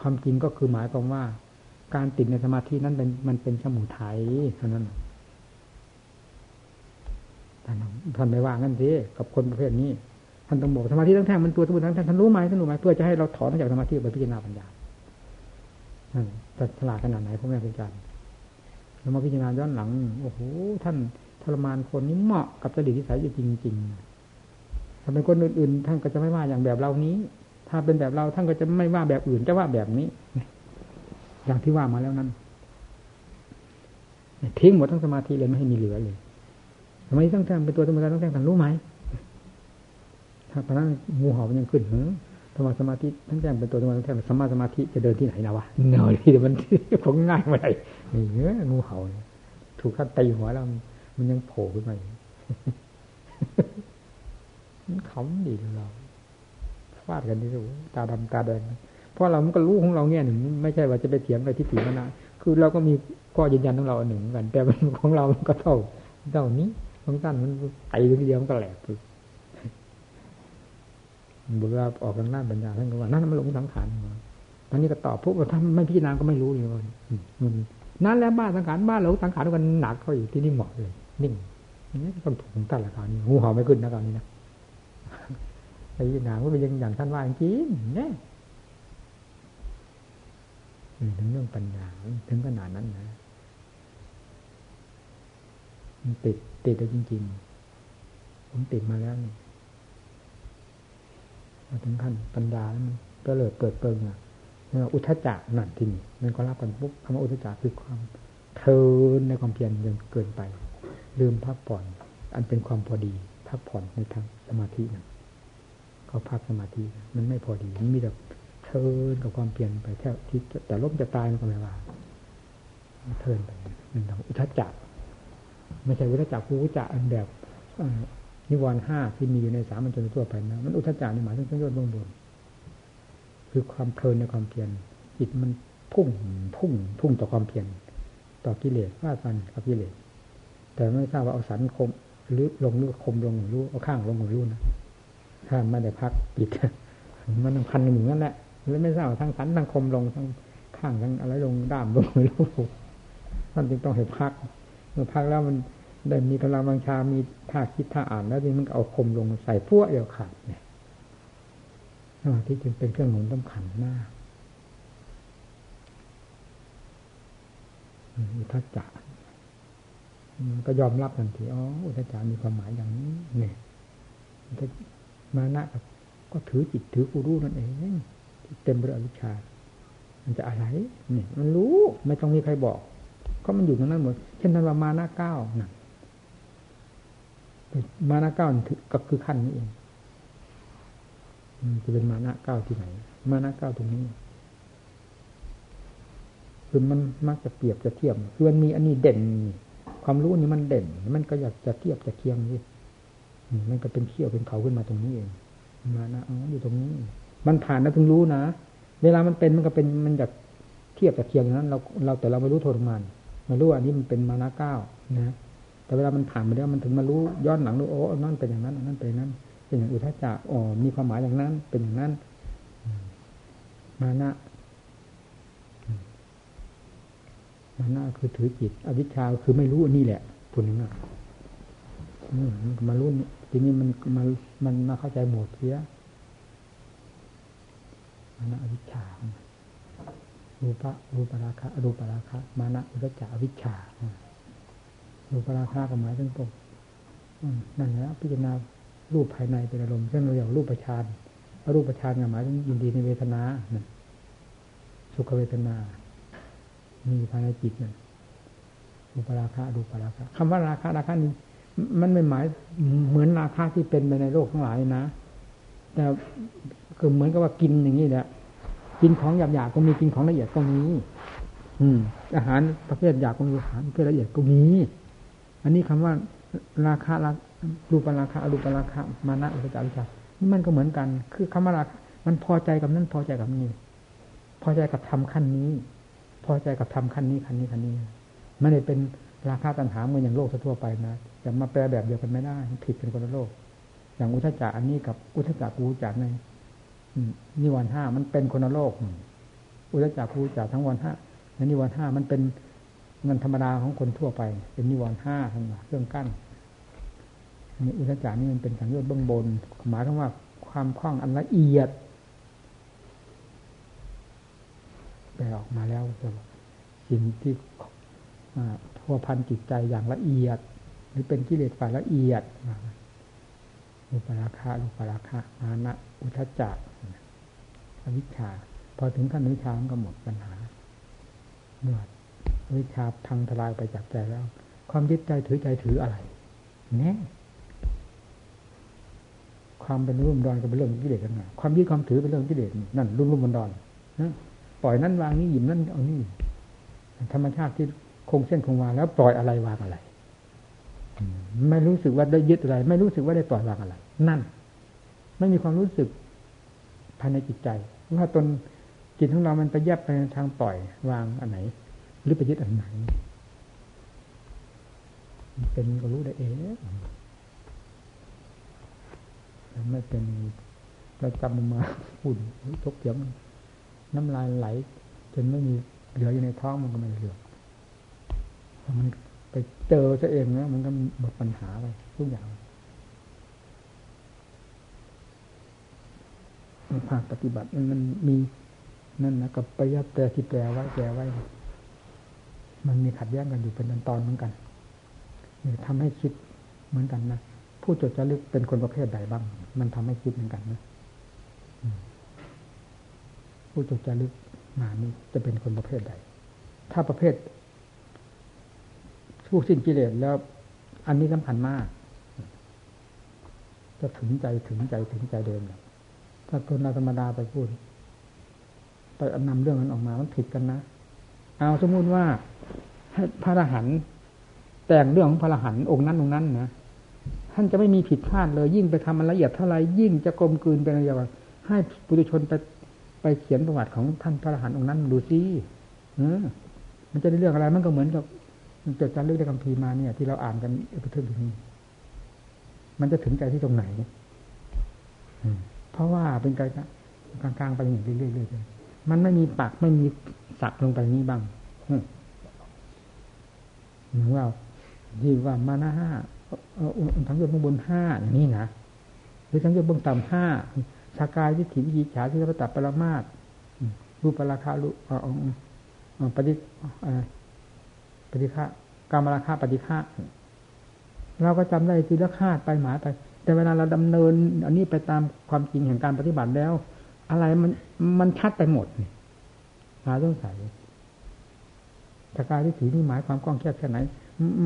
ความจริงก็คือหมายความว่า การติดในสมาธินั้นเป็นมันเป็นสมุทัยเท่านั้นท่านท่านไม่ว่างั้นสิกับคนประเภทนี้ท่านต้องบอกสมาธิทั้งแท่งมันตัวสมุทัยทั้งแท่งท่านรู้ไหมท่านรู้ไหมเพื่อจะให้เราถอนจากสมาธิไปพิจารณาปัญญาแต่ฉลาดขนาดไหนพ่อแม่เป็นการเรามาพิจารณาย้อนหลัง โอ้โหท่านทรมานคนนี้เหมาะกับจริตที่สายอยู่จริงๆถ้าเป็นคนอื่นๆท่านก็จะไม่ว่าอย่างแบบเรานี้ ถ้าเป็นแบบเราท่านก็จะไม่ว่าแบบอื่นจะว่าแบบนี้ อย่างที่ว่ามาแล้วนั้นทิ้งหมดทั้งสมาธิเลยไม่ให้มีเหลือเลยทำไมต้องแทงเป็นตัวสมุทัยต้องแทงท่านรู้ไหมถ้าพนั้นงูเห่ามันยังขึ้นเหรอมสมาธิทั้งแจ้งเป็นตัวสมาธิแท้สมาสมาธิจะเดินที่ไหนนะวะเนาที่มันของง่ายไม่ได้นี่เนื้องูเห่าถูกท่านตีหัวแล้วมันยังโผล่ขึ้นมามันขำดีเราฟาดกันที่สูตาดำตาแดง เพราะเรามันก็รู้ของเราเนี่ยหนึ่งไม่ใช่ว่าจะไปเถียงอะไรที่ถีมันนะคือเราก็มีข้อยืนยันของเราหนึ่งกัน แต่ของเรามันก็เท่าเท่านี้ของท่านมันไตีทีเดียวมันก็แหลกไปบุรุษออกทางด้านปัญญาท่านก็ว่านั่นมันหลงสังขารตอนนี้ก็ตอบพวกว่าถ้าไม่พิจารณาก็ไม่รู้เลยว่านั่นแล้วบ้านสังขารบ้านหลงสังขารกันหนักเขาอยู่ที่นี่เหมาะเลยนิ่งนี่ต้องถูกท่านละครนี้หูหอไม่ขึ้นนะคราวนี้นะไอ้หนาก็เป็นอย่างท่านว่าจริงเนี่ย ถึงเรื่องปัญญาถึงขนาดนั้นนะมันติดติดเลยจริง ๆ ผมติดมาแล้วนี่มาถึงขั้นปัญญาแล้วมันก็เลยเปิดเปิงอะอุทจักหนักที่นี่มันก็รับกันปุ๊บคำว่าอุทจักคือความเทินในความเพียรยังเกินไป ลืมพักผ่อน อันเป็นความพอดีพักผ่อนในทางสมาธินะเขาพักสมาธิมันไม่พอดีมันมีแต่ เทินกับความเพียรไปแค่ที่แต่ล้มจะตายมันก็ไม่ว่าเทินไปนั่นอุทจักไม่ใช่อุทจักผู้อุจักอันแบบนิวรณ์ห้าที่มีอยู่ในสามัญชนทั่วไปนะมันอุทจารในหมายถึงสังโยชน์เบื้องบนคือความเพลินในความเพียรจิตมันพุ่งพุ่งพุ่งต่อความเพียรต่อกิเลสว่าฟันกับกิเลสแต่ไม่ทราบว่าเอาสันคมหรือลงหรือคมลงหรือรู้เอาข้างลงหรือรู้นะถ้าไม่ได้พักจิตมันพันหนึ่งนั่นแหละ แล้วไม่ทราบทั้งสันทั้งคมลงทั้งข้างทั้งอะไรลงด้ามลงไม่รู้ท่านจึงต้องให้พัก เมื่อพักแล้วมันได้มีพลังบังชา มีท่าคิดท่าอ่านแล้วที่มันเอาคมลงใส่พวกเดียวขาดเนี่ยสมาธิจึงเป็นเครื่องหนุนสำคัญมากอุทจักก็ยอมรับทันทีอ๋ออุทจักมีความหมายอย่างนี้เนี่ยมานะก็ถือจิตถือผู้รู้นั่นเอง เต็มไปด้วยอวิชชา มันจะอะไรเนี่ยมันรู้ไม่ต้องมีใครบอก ก็มันอยู่ตรงนั้นหมด เช่นท่านว่ามานะเก้านั่นมานะเก้าก็คือขั้นนี้เองจะเป็นมานะเก้าที่ไหน มานะเก้าตรงนี้คือมันมักจะเปรียบจะเทียบคือมันมีอันนี้เด่น ความรู้นี้มันเด่น มันก็อยากจะเทียบจะเคียงนี่มันก็เป็นเขี้ยวเป็นเขาขึ้นมาตรงนี้เอง มานะอ๋ออยู่ตรงนี้ มันผ่านแล้วถึงรู้นะเวลามันเป็นมันก็เป็นมันอยากเทียบจะเคียงนั้น เราเราแต่เราไม่รู้โทษมันไม่รู้อันนี้มันเป็นมานะเก้านะแต่เวลามันผ่านไปแล้วมันถึงมารู้ย้อนหลังรู้โอ้นั่นเป็นอย่างนั้นนั่นเป็นนั้น เป็นอย่างอุทจจะอ๋อมีความหมายอย่างนั้น เป็นอย่างนั้น มานะมานะคือถือจิต อวิชชาคือไม่รู้นี่แหละพูดง่ายๆมารู้ทีนี้มันมันมันมาเข้าใจหมดเสีย มานะอวิชชารูปะรูปราคะรูปราคะมานะอุทจจะอวิชชารูปราคาก็หมายถึงตรงนั่นแหละพิจารณารูปภายในเป็นอารมณ์เช่นเราอย่างรูปประชานรูปประชานหมายถึงยินดีในเวทนาสุขเวทนา มีภายในจิตนั่นรูปราคารูปราคาคำว่าราคาราคานี้มันไม่หมายเหมือนราคาที่เป็นไปในโลกทั้งหลายนะแต่ คือเหมือนกับว่ากินอย่างนี้แหละกินของหยาบๆก็มีกินของละเอียดก็มีอืม อาหารประเภทหยาบก็มีอาหารประเภทละเอียดก็มี อันนี้คำว่า ราคารูปราคาอรูปราคามานะอุปจาริกานี่มันก็เหมือนกัน คือคำว่าราคามันพอใจกับนั้นพอใจกับนี่ พอใจกับทำขั้นนี้ พอใจกับทำขั้นนี้ขั้นนี้ขั้นนี้ไม่ได้เป็นราคาตัณหาเหมือนอย่างโลกทั่วไปนะจะมาแปลแบบเดียวกันไม่ได้ ผิดเป็นคนละโลก อย่างอุทจจะอันนี้กับอุทจจะกูจักใน นิวรณ์ห้ามันเป็นคนโลกอุทจจะกูจักทั้งวันห้าในนิวรณ์ห้ามันเป็นเงินธรรมดาของคนทั่วไป เป็นนิวรณ์ห้าทั้งเครื่องกั้นนี่อุทจานี่มันเป็นสังโยชน์เบื้องบนหมายถึงว่าความคล่องอันละเอียดแปลออกมาแล้วสิ่งที่ทั่วพันจิตใจอย่างละเอียด หรือเป็นกิเลสฝ่ายละเอียดอุปราคาอุปราคามานะอุทจจะ วิชชา พอถึงขั้นวิชามันก็หมดปัญหาเมื่อวิชาพังทลายไปจากใจแล้ว ความยึดใจถือใจถืออะไรแน่ความเป็นรุ่มดอนก็เป็นเรื่องกิเลสกันนะความยึดความถือเป็นเรื่องกิเลสนั่นรุ่มรุ่มดอนนะปล่อยนั่นวางนี่หยิบนั่นเอานี่ธรรมชาติที่คงเส้นคงวาแล้วปล่อยอะไรวางอะไรไม่รู้สึกว่าได้ยึดอะไร ไม่รู้สึกว่าได้ปล่อยวางอะไร นั่น ไม่มีความรู้สึกภายในจิตใจ ว่าตนจิตของเรา มันไปแยบไปทางปล่อยวางอันไหน หรือไปยึดอันไหน เป็นก็รู้ได้เองไม่เป็นเราจำมาฝุ่นทกเสียงน้ำลายไหล จนไม่มีเหลืออยู่ในท้องมันก็ไม่เหลือมันไปเจอซะเองนะมันก็หมดปัญหาไปทุกอย่างใน ภาคปฏิบัติมันมีนั่นนะกับปยับแต่ที่แปลไว้แปลไว้ มันมีขัดแย้งกันอยู่เป็นตอนเหมือนกันนี่ทำให้คิดเหมือนกันนะผู้จดจารึกเป็นคนประเภทใดบ้าง มันทำให้คิดเหมือนกันนะผู้จดจารึกมานี่จะเป็นคนประเภทใด ถ้าประเภทผู้สิ้นกิเลสแล้ว อันนี้สำคัญมาก จะถึงใจถึงใจถึงใจเดิม ถ้าคนเราธรรมดาไปพูดไปนำเรื่องนั้นออกมา มันผิดกันนะ เอาสมมุติว่าพระอรหันต์แต่งเรื่องของพระอรหันต์องค์นั้นองค์นั้นนะท่านจะไม่มีผิดพลาดเลย ยิ่งไปทำมันละเอียดเท่าไรยิ่งจะกลมกลืนเป็นอะไรอย่างให้ปุถุชนไปไปเขียนประวัติของท่านพระอรหันต์องค์นั้นดูซิเออมันจะได้เรื่องอะไรมันก็เหมือนกับจดจารึกในคำพีมาเนี่ย ที่เราอ่านกันเอพิเทอร์นี้มันจะถึงใจที่ตรงไหนเพ ราะว่าเป็นใจกลางๆไปอย่างเรื่อยๆมันไม่มีปากไม่มีสักลงไปนี้บ้างเหมือนว่าที่ว่ามานะห้าทั้งยศเบื้องบนห้าอย่างนี้นะหรือทั้งยศเบื้องต่ำห้าสากายวิถีวิจิฉาที่ระตับปรมาตรูปราคารูปฏิปฏิฆะกรรมราคาปฏิฆะเราก็จำได้ทีละคาดไปหมาไป แต่เวลาเราดำเนิน อันนี้ไปตามความจริงแห่งการปฏิบัติแล้ว อะไรมันมันชัดไปหมดหาต้องใส่สกายวิถีนี่หมายความกว้างแคบแค่ไหน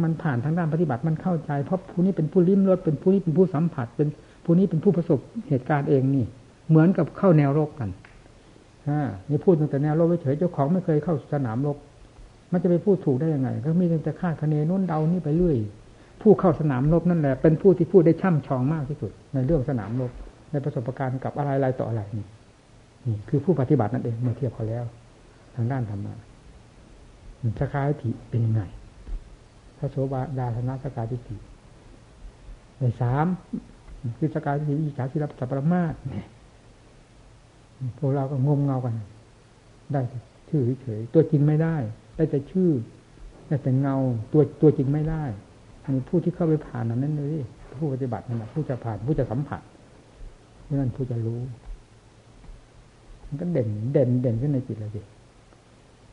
มันผ่านทางด้านปฏิบัติมันเข้าใจ เพราะผู้นี้เป็นผู้ลิ้มรสเป็นผู้นี้เป็นผู้สัมผัส เป็นผู้นี้เป็นผู้ประสบเหตุการณ์เองนี่ เหมือนกับเข้าแนวรบกันอ่านี่พูดตั้งแต่แนวรบเฉยเจ้าของไม่เคยเข้าสนามรบมันจะไปพูดถูกได้ยังไง ก็มีแต่คาดคะเนนู้นเดานี่ไปเรื่อย ผู้เข้าสนามรบนั่นแหละเป็นผู้ที่พูดได้ช่ำชองมากที่สุด ในเรื่องสนามรบในประสบการณ์กับอะไรอะไรต่ออะไรนี่นี่คือผู้ปฏิบัตินั่นเองเมื่อเทียบเขาแล้ว ทางด้านธรรมะสกายทิเป็นยังไงพระโสบาดาธนาสกายทิฏฐิในสามคือสกายทิฏฐิวิชาที่รับสัพพมาศพวกเราก็งมเงากัน ได้ชื่อเฉยตัวจริงไม่ได้ ได้แต่ชื่อได้แต่เงาตัวตัวจริงไม่ได้ อันนี้ผู้ที่เข้าไปผ่านนั้นเลยผู้ปฏิบัตินั่นแหละผู้จะผ่านผู้จะสัมผัสนั่นผู้จะรู้ มันก็เด่นเด่นเด่นขึ้นในจิตเลยสิ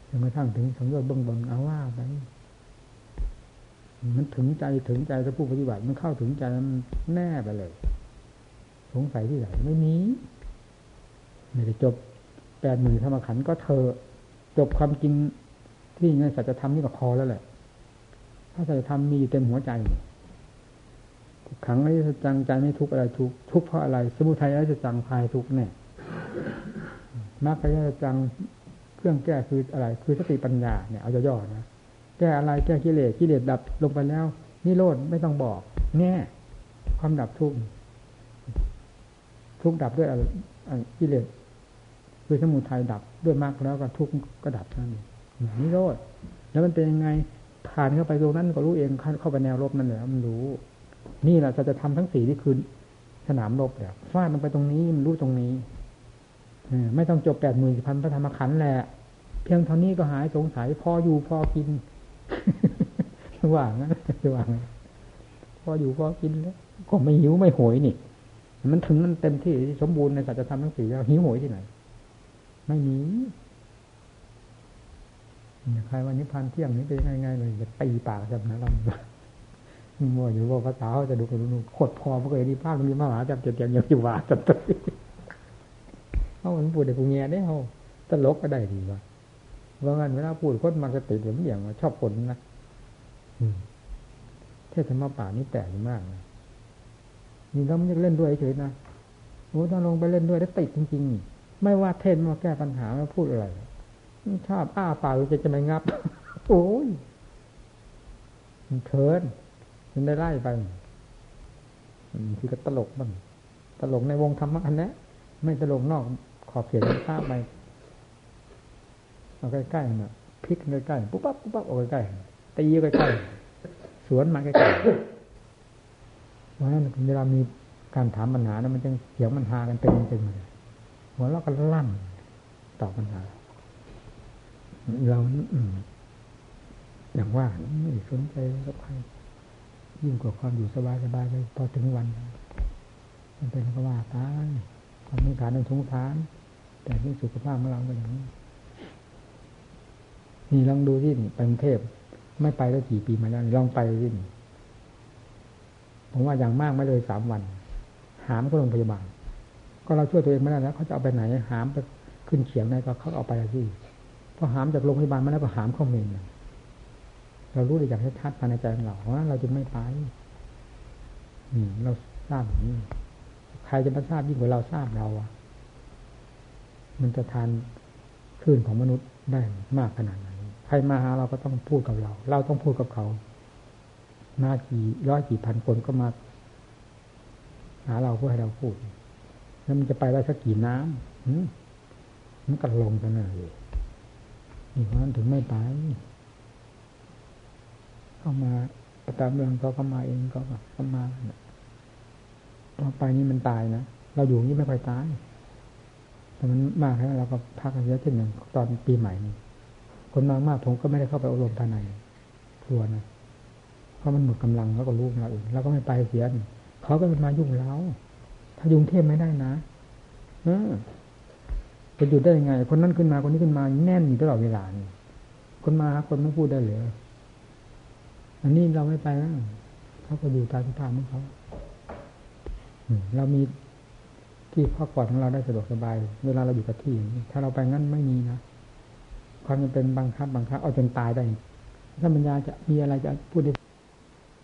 จนกระทั่งถึงสังเวยเบื้องบนเอาว่าไปมันถึงใจถึงใจถ้าผู้ปฏิบัติมันเข้าถึงใจมันแน่ไปเลย สงสัยที่ไหนไม่มีไม่ได้จบแปดหมื่นธรรมขันก็เธอ จบความจริงที่ในสัจธรรมนี่ก็พอแล้วแหละ ถ้าสัจธรรมมีเต็มหัวใจขังไอ้จังใจไม่ทุกอะไรทุกทุกเพราะอะไร สมุทัยไอ้จังพายทุกแน่มรรคไอ้จังเครื่องแก้คืออะไร คือสติปัญญาเนี่ยเอาย่อๆนะแก้อะไรแก้กิเลสกิเลสดับลงไปแล้วนี่โลดไม่ต้องบอกแน่ความดับทุกข์ทุกดับด้วยกิเลสด้วยสมุทัยดับด้วยมากแล้วก็ทุกก็ดับนั่นนี่โรดแล้วมันเป็นยังไง ผ่านเข้าไปตรงนั้นก็รู้เองเข้าไปแนวรบนั่นแหละมันรู้ นี่แหละจะจะทำทั้งสี่ที่คือสนามรบแล้วฟาดมันไปตรงนี้มันรู้ตรงนี้ไม่ต้องจบแปดหมื่นพันพระธรรมขันธ์แหละ เพียงเท่านี้ก็หายสงสัยพออยู่พอกินว่างนะว่างพออยู่พอกินแล้ว ก็ไม่หิวไม่โหยนี่ มันถึงมันเต็มที่สมบูรณ์ในสัจธรรมทั้งสี่แล้วหิวโหยที่ไหน ไม่มี ใครวันนี้พันเที่ยงนี้เป็นไงเลยจะตีปากจำนะเรามัวอยู่ว่าภาษาเขาจะดูกันดูโคตรพอเมื่อกี้ดีภาพมันมีมหาจับเจ็บยังอยู่ว่าจับตัวเขามันพูดแต่กูแง่ได้เขาตลกก็ได้ดีว่าว่างั้นเวลาพูดคนมันจะติดเหมือนอย่างว่าชอบคนนะเทศธรรมป่านี่แปลกมากนะนี่เราไม่ยากเล่นด้วยเฉยนะโอ้ถ้าลงไปเล่นด้วยได้ติดจริง ๆ ไม่ว่าเทศมาแก้ปัญหามาพูดอะไร ชอบอ้าปากจะจะไม่งับ โอ้ยมันเทินมันได้ไล่ไปมันคือก็ตลกบ้างตลกในวงธรรมะอันนี้ไม่ตลกนอกขอบเขตภาพไปเอาใกล้ๆนะพลิกใกล้ๆปุ๊บปั๊บปุ๊บปั๊บเอาใกล้ๆตีใกล้ๆสวนมาใกล้ๆเพราะนั้นเวลามีการถามปัญหานะมันจึงเสียงมันหากันเต็มเต็มเลยหัวเราะกันลั่นตอบปัญหา เราอย่างว่าไม่สนใจกับใครยิ่งกว่าความอยู่สบายสบายไปพอถึงวัน มันเป็นก็ว่าตายความต้องการต้องสงสาร แต่ที่สุขภาพของเราก็อย่างนี้นี่ลองดูที่ไปกรุงเทพไม่ไปแล้วกี่ปีมาแล้วลองไปที่ผมว่าอย่างมากไม่เลยสามวัน หามก็โรงพยาบาล ก็เราช่วยตัวเองไม่ได้แล้วเขาจะเอาไปไหนหามไปขึ้นเขียงไหนก็เขาเอาไปที่ พอหามจากโรงพยาบาลมาแล้วก็หามเข้าเมนเรารู้ได้อย่างชัดภายในใจของเราเพราะเราจึงไม่ไปอืมเราทราบอย่างนี้ใครจะมาทราบยิ่งกว่าเราทราบเราอะ มันจะทานคลื่นของมนุษย์ได้มากขนาดไหนใครมาหาเราก็ต้องพูดกับเรา เราต้องพูดกับเขา มากี่ร้อยกี่พันคนก็มา หาเราเพื่อให้เราพูด แล้วมันจะไปได้สักกี่น้ำมันก็ลงกันเลย เพราะนั้นถึงไม่ไป เข้ามาตามเรื่องเขาเข้ามาเองก็เข้ามาพอไปนี่มันตายนะ เราอยู่นี่ไม่ค่อยตาย แต่มันมากแล้วเราก็พักกันเยอะที่หนึ่งตอนปีใหม่นี่คนมากมากผมก็ไม่ได้เข้าไปอบรมภายในครัวนะเพราะมันหมดกำลังแล้วก็ลูกเราเองเราก็ไม่ไปเสียเขาก็มายุ่งเราถ้ายุ่งเทพไม่ได้นะ เออ จะหยุดได้ยังไง คนนั้นขึ้นมาคนนี้ขึ้นมาแน่นอยู่ตลอดเวลานี่คนมาคนไม่พูดได้เลยอันนี้เราไม่ไปแล้วเขาก็อยู่ตามสภาพของเขาเรามีที่พักผ่อนของเราได้สะดวกสบาย เวลาเราอยู่กับที่ ถ้าเราไปงั้นไม่มีนะความจำเป็นบังคับบังคับเอาจนตายได้ถ้าปัญญาจะมีอะไรจะพูดได้